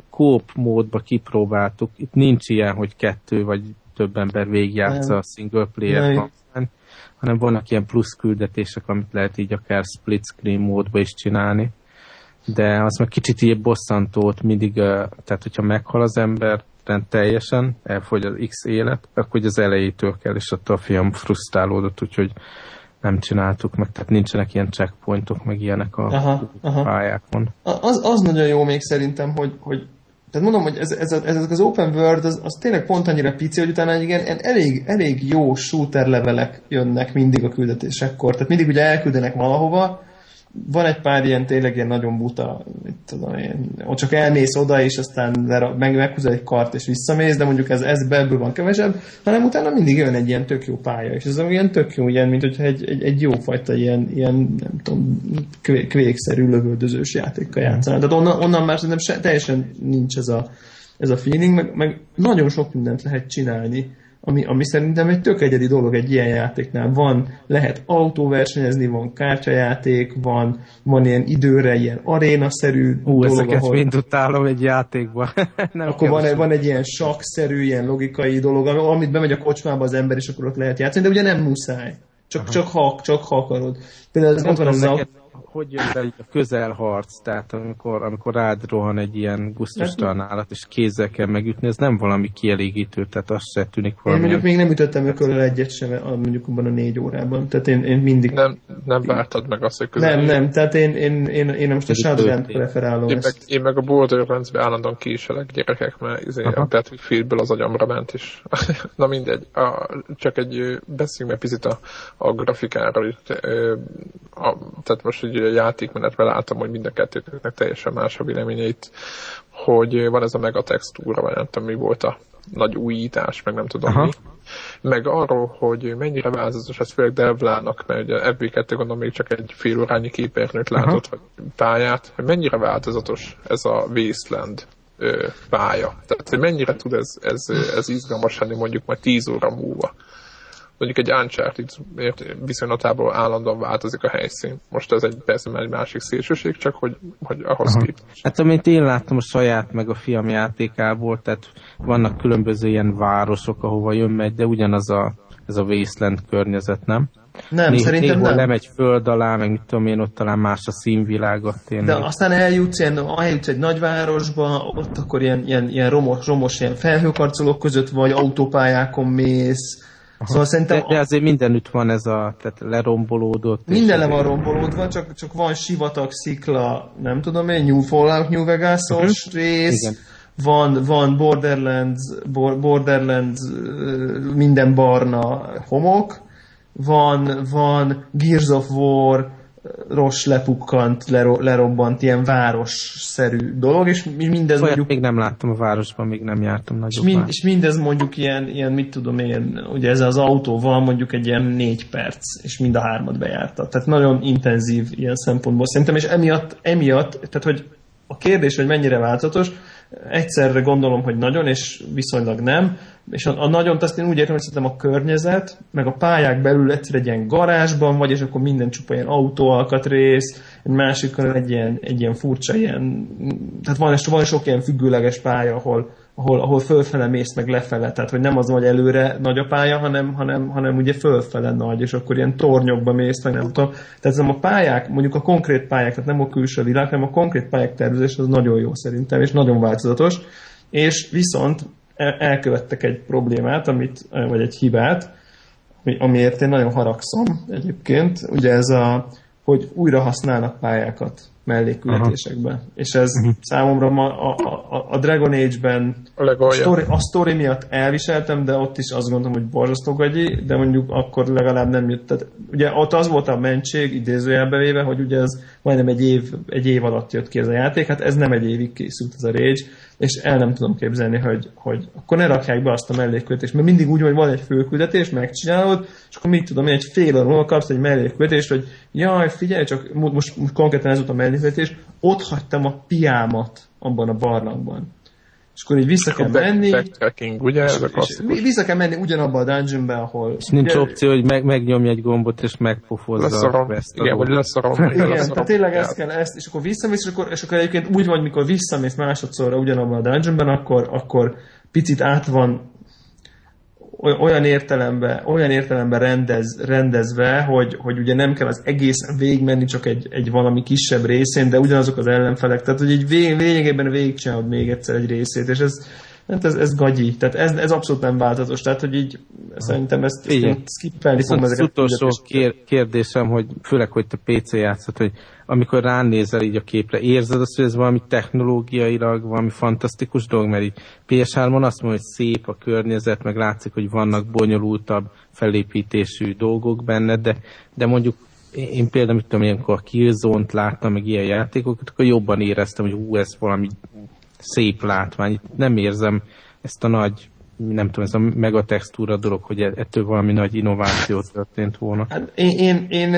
kóp módba kipróbáltuk, itt nincs ilyen, hogy kettő vagy több ember végigjátsza a single player hanem vannak ilyen plusz küldetések, amit lehet így akár split screen módba is csinálni. De az meg kicsit így bosszantót mindig, tehát hogyha meghal az ember, teljesen, elfogy az X élet, akkor az elejétől kell, és ott a fiam frusztrálódott, úgyhogy nem csináltuk meg, tehát nincsenek ilyen checkpointok, meg ilyenek a aha, aha. pályákon. Az, az nagyon jó még szerintem, hogy, hogy tehát mondom, hogy ez, ez, ez, ez az open world, az, az tényleg pont annyira pici, hogy utána igen, elég, elég jó shooter levelek jönnek mindig a küldetésekkor. Tehát mindig ugye elküldenek valahova, van egy pár ilyen tényleg ilyen nagyon buta, mit tudom én, ott csak elmész oda, és aztán meg, meghúzol egy kart, és visszamész, de mondjuk ez, ez belből van kevesebb, hanem utána mindig jön egy ilyen tök jó pálya, és ez olyan tök jó, ilyen, mint hogyha egy, egy, egy jófajta ilyen, ilyen, nem tudom, kvékszerű lövöldözős játékkal játszanak. Tehát onnan, onnan már szerintem se, teljesen nincs ez a, ez a feeling, meg, meg nagyon sok mindent lehet csinálni ami, ami szerintem egy tök egyedi dolog egy ilyen játéknál. Van, lehet autóversenyezni, van kártyajáték, van, van ilyen időre ilyen arénaszerű Ú, dolog, ezeket ahol... mind utálom egy játékban. [LAUGHS] Nem akkor van, egy, van egy ilyen sakszerű, ilyen logikai dolog, amit bemegy a kocsmába az ember, és akkor ott lehet játszani, de ugye nem muszáj. Csak, csak ha, csak ha akarod. Például ez ott van az neked, hogy jön be a közelharc, tehát amikor, amikor rád rohan egy ilyen gusztustalan állat, és kézzel kell megütni, ez nem valami kielégítő, tehát az se tűnik valami. Én mondjuk még nem ütöttem ököllel egyet sem, mondjuk abban a négy órában, tehát én, én mindig... Nem, nem vártad meg azt, hogy közel. Nem, nem, tehát én, én, én, én most a Shadowland preferálom én ezt. Meg, én meg a Borderlands-be állandóan kiselek gyerekek, mert izé, a Battlefieldből az agyamra ment is. [LAUGHS] Na mindegy, a, csak egy beszéljünk egy picit a, a grafikáról, itt, a, tehát most egy a játékmenetben láttam, hogy mind a kettőknek teljesen más a véleményeit, hogy van ez a megatextúra, vagy nem tudom mi volt a nagy újítás, meg nem tudom Aha. mi. Meg arról, hogy mennyire változatos ez főleg Devlának, mert ugye FB2 gondolom még csak egy fél órányi képernyőt látott, Aha. vagy pályát, hogy mennyire változatos ez a Wasteland ö, pálya. Tehát, hogy mennyire tud ez, ez, ez izgalmas lenni mondjuk majd 10 óra múlva mondjuk egy Uncharted viszonylatából állandóan változik a helyszín. Most ez egy persze egy másik szélsőség, csak hogy, hogy ahhoz képest. Hát amit én láttam a saját meg a fiam játékából, tehát vannak különböző ilyen városok, ahova jön megy, de ugyanaz a, ez a Wasteland környezet, nem? Nem, Néh, szerintem nem. lemegy föld alá, meg mit tudom én, ott talán más a színvilágot. Tényleg. De aztán eljutsz, ilyen, eljutsz egy nagyvárosba, ott akkor ilyen, ilyen, ilyen romos, romos ilyen felhőkarcolók között vagy, autópályákon mész, Aha. Szóval szerintem... De, de azért mindenütt van ez a, tehát lerombolódott. Minden le van rombolódva, csak, csak van sivatag, szikla, nem tudom én, New Fallout, New Vegas-os uh-huh. rész, Igen. van, van Borderlands, Borderlands minden barna homok, van, van Gears of War, Ross lepukkant, lero, lerobbant, ilyen városszerű dolog, és mindez Olyat mondjuk... még nem láttam a városban, még nem jártam nagyobb és, mind, és mindez mondjuk ilyen, ilyen, mit tudom én, ugye ez az autóval mondjuk egy ilyen négy perc, és mind a hármat bejárta. Tehát nagyon intenzív ilyen szempontból szerintem, és emiatt, emiatt tehát hogy a kérdés, hogy mennyire változatos, egyszerre gondolom, hogy nagyon, és viszonylag nem, és a, a nagyon azt én úgy értem, hogy szerintem a környezet, meg a pályák belül egyszer egy ilyen garázsban vagy, és akkor minden csupa ilyen autóalkatrész, egy másikon egy ilyen, egy ilyen furcsa ilyen, tehát van, van sok ilyen függőleges pálya, ahol, ahol, ahol fölfele mész, meg lefele, tehát hogy nem az, hogy előre nagy a pálya, hanem, hanem, hanem ugye fölfele nagy, és akkor ilyen tornyokba mész, meg nem tudom. Tehát ez a pályák, mondjuk a konkrét pályák, tehát nem a külső világ, hanem a konkrét pályák tervezés az nagyon jó szerintem, és nagyon változatos, és viszont elkövettek egy problémát, amit, vagy egy hibát, amiért én nagyon haragszom egyébként, ugye ez a, hogy újra használnak pályákat mellékületésekbe. Aha. És ez uh-huh. számomra ma a, a, a Dragon Age-ben a, a, story, a story miatt elviseltem, de ott is azt gondolom, hogy borzasztó gagyi, de mondjuk akkor legalább nem jött. Tehát, ugye ott az volt a mentség, idézőjelbe véve, hogy ugye ez majdnem egy év, egy év alatt jött ki ez a játék, hát ez nem egy évig készült ez a Rage, és el nem tudom képzelni, hogy, hogy akkor ne rakják be azt a mellékküldetést, mert mindig úgy, hogy van egy főküldetés, megcsinálod, és akkor mit tudom, egy fél óra kapsz egy mellékküldetést, hogy jaj, figyelj, csak most, most konkrétan ez volt a mellékküldetés, ott hagytam a piámat abban a barlangban és akkor így vissza kell menni. Backtracking, ugye? Ez a klasszikus. Vissza kell menni ugyanabba a dungeonbe, ahol... És nincs ugye, opció, hogy meg, megnyomja egy gombot, és megpofozza a quest. Igen, vagy leszarom. Igen, leszarom. tehát tényleg ezt kell, ezt, és akkor visszamész, és akkor, és akkor egyébként úgy van, mikor visszamész másodszorra ugyanabban a dungeonben, akkor, akkor picit át van olyan értelemben, olyan értelemben rendez, rendezve, hogy, hogy ugye nem kell az egész végigmenni csak egy, egy valami kisebb részén, de ugyanazok az ellenfelek. Tehát, hogy egy vég, lényegében végigcsinálod még egyszer egy részét, és ez, Hát ez, ez gagyi, tehát ez, ez abszolút nem változatos, tehát hogy így szerintem ezt, ezt skippelni fogom ezeket. Az utolsó kér, kérdésem, hogy főleg, hogy te PC játszott, hogy amikor ránézel így a képre, érzed azt, hogy ez valami technológiailag, valami fantasztikus dolog, mert így PS3-on azt mondja, hogy szép a környezet, meg látszik, hogy vannak bonyolultabb felépítésű dolgok benne, de, de mondjuk én például, mit tudom, ilyenkor a Killzone-t láttam, meg ilyen játékokat, akkor jobban éreztem, hogy hú, ez valami szép látvány. Nem érzem ezt a nagy, nem tudom, ez a megatextúra dolog, hogy e- ettől valami nagy innováció történt volna. Hát én, én, én,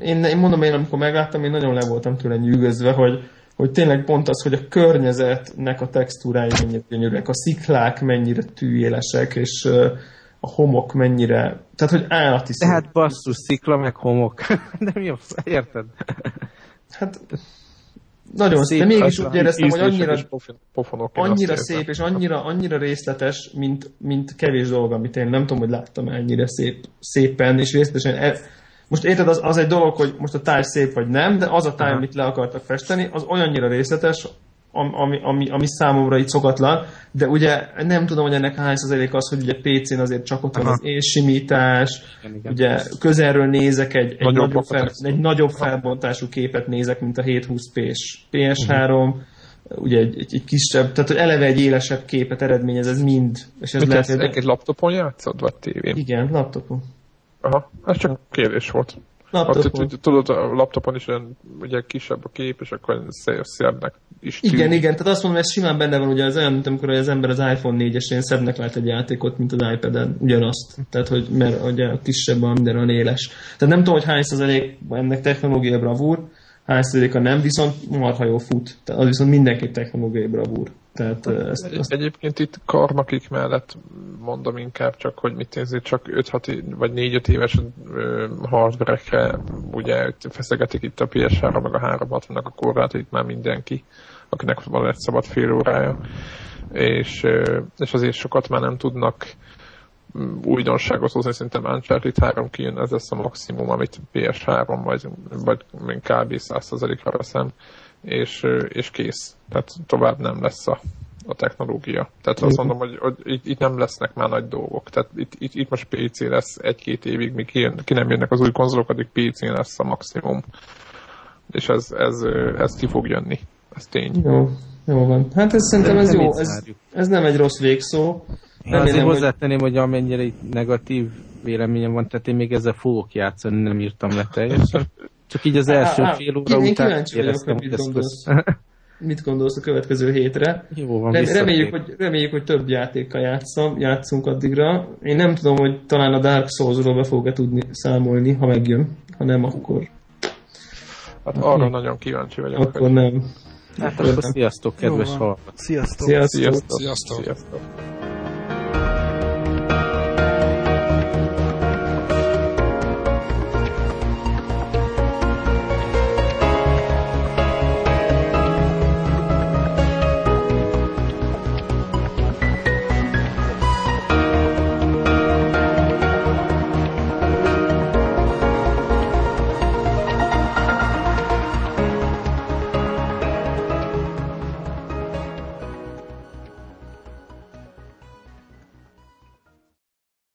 én, én mondom, én amikor megláttam, én nagyon le voltam tőle nyűgözve, hogy, hogy tényleg pont az, hogy a környezetnek a textúrái mennyire gyönyörűek, a sziklák mennyire tűélesek, és a homok mennyire, tehát hogy állati szép. Tehát basszus, szikla meg homok. De mi a érted? Hát nagyon szép, de mégis úgy éreztem, hogy annyira, annyira szép, és annyira, annyira részletes, mint, mint kevés dolog, amit én nem tudom, hogy láttam ennyire szép, szépen, és részletesen. El, most érted, az, az egy dolog, hogy most a táj szép vagy nem, de az a táj, amit le akartak festeni, az olyannyira részletes, ami, ami, ami számomra itt szokatlan, de ugye nem tudom, hogy ennek hány százalék az, hogy ugye PC-n azért csak ott van az élsimítás, ugye közelről nézek egy, egy, nagyobb, nagyobb, fel, egy nagyobb felbontású képet nézek, mint a 720p-s PS3, uh-huh. ugye egy, egy, egy kisebb, tehát hogy eleve egy élesebb képet eredményez, ez mind. És ez lehet, hogy... egy laptopon játszod, vagy tévén? Igen, laptopon. Aha, ez csak kérdés volt. Laptopon. Tudod, a laptopon is olyan, ugye kisebb a kép, és akkor szebbnek is tűn. Igen, igen, tehát azt mondom, ez simán benne van, ugye az olyan, mint amikor az ember az iPhone 4-esén szebbnek lát egy játékot, mint az iPad-en, ugyanazt. Tehát, hogy mert ugye a kisebb a minden a éles. Tehát nem tudom, hogy hány százalék ennek technológiai bravúr, hány százaléka nem, viszont marha jó fut. Tehát az viszont mindenki technológiai bravúr. Tehát, ezt, ezt... Egyébként itt karmakik mellett mondom inkább csak, hogy mit nézzük, csak 5-6 vagy 4-5 éves hardware ugye feszegetik itt a PS3 meg a 360-nak a korlát, itt már mindenki, akinek van egy szabad fél órája. És, és azért sokat már nem tudnak újdonságot hozni, szerintem Uncharted 3 kijön, ez lesz a maximum, amit PS3 vagy, vagy kb. 100%-ra veszem és, és kész. Tehát tovább nem lesz a, a technológia. Tehát azt mondom, hogy, hogy itt, itt nem lesznek már nagy dolgok. Tehát itt, itt, itt most PC lesz egy-két évig, míg ki, ki nem jönnek az új konzolok, addig PC lesz a maximum. És ez, ez, ez ki fog jönni. Ez tény. Jó, jó van. Hát ez szerintem ez jó. Ez, ez nem egy rossz végszó. Én azért hozzátenném, hogy amennyire negatív véleményem van, tehát én még ezzel fogok játszani, nem írtam le teljesen. [LAUGHS] Csak így az első á, fél óra én, után éreztem, hogy mit gondolsz. [LAUGHS] mit gondolsz a következő hétre. Jó van, reméljük, hogy, reméljük, hogy több játékkal játszom, játszunk addigra. Én nem tudom, hogy talán a Dark Souls-ról be fog-e tudni számolni, ha megjön. Ha nem, akkor... Hát arra hm. nagyon kíváncsi vagyok. Akkor nem. Hát akkor sziasztok, kedves hallgatók. Sziasztok. Sziasztok. Sziasztok. sziasztok. sziasztok.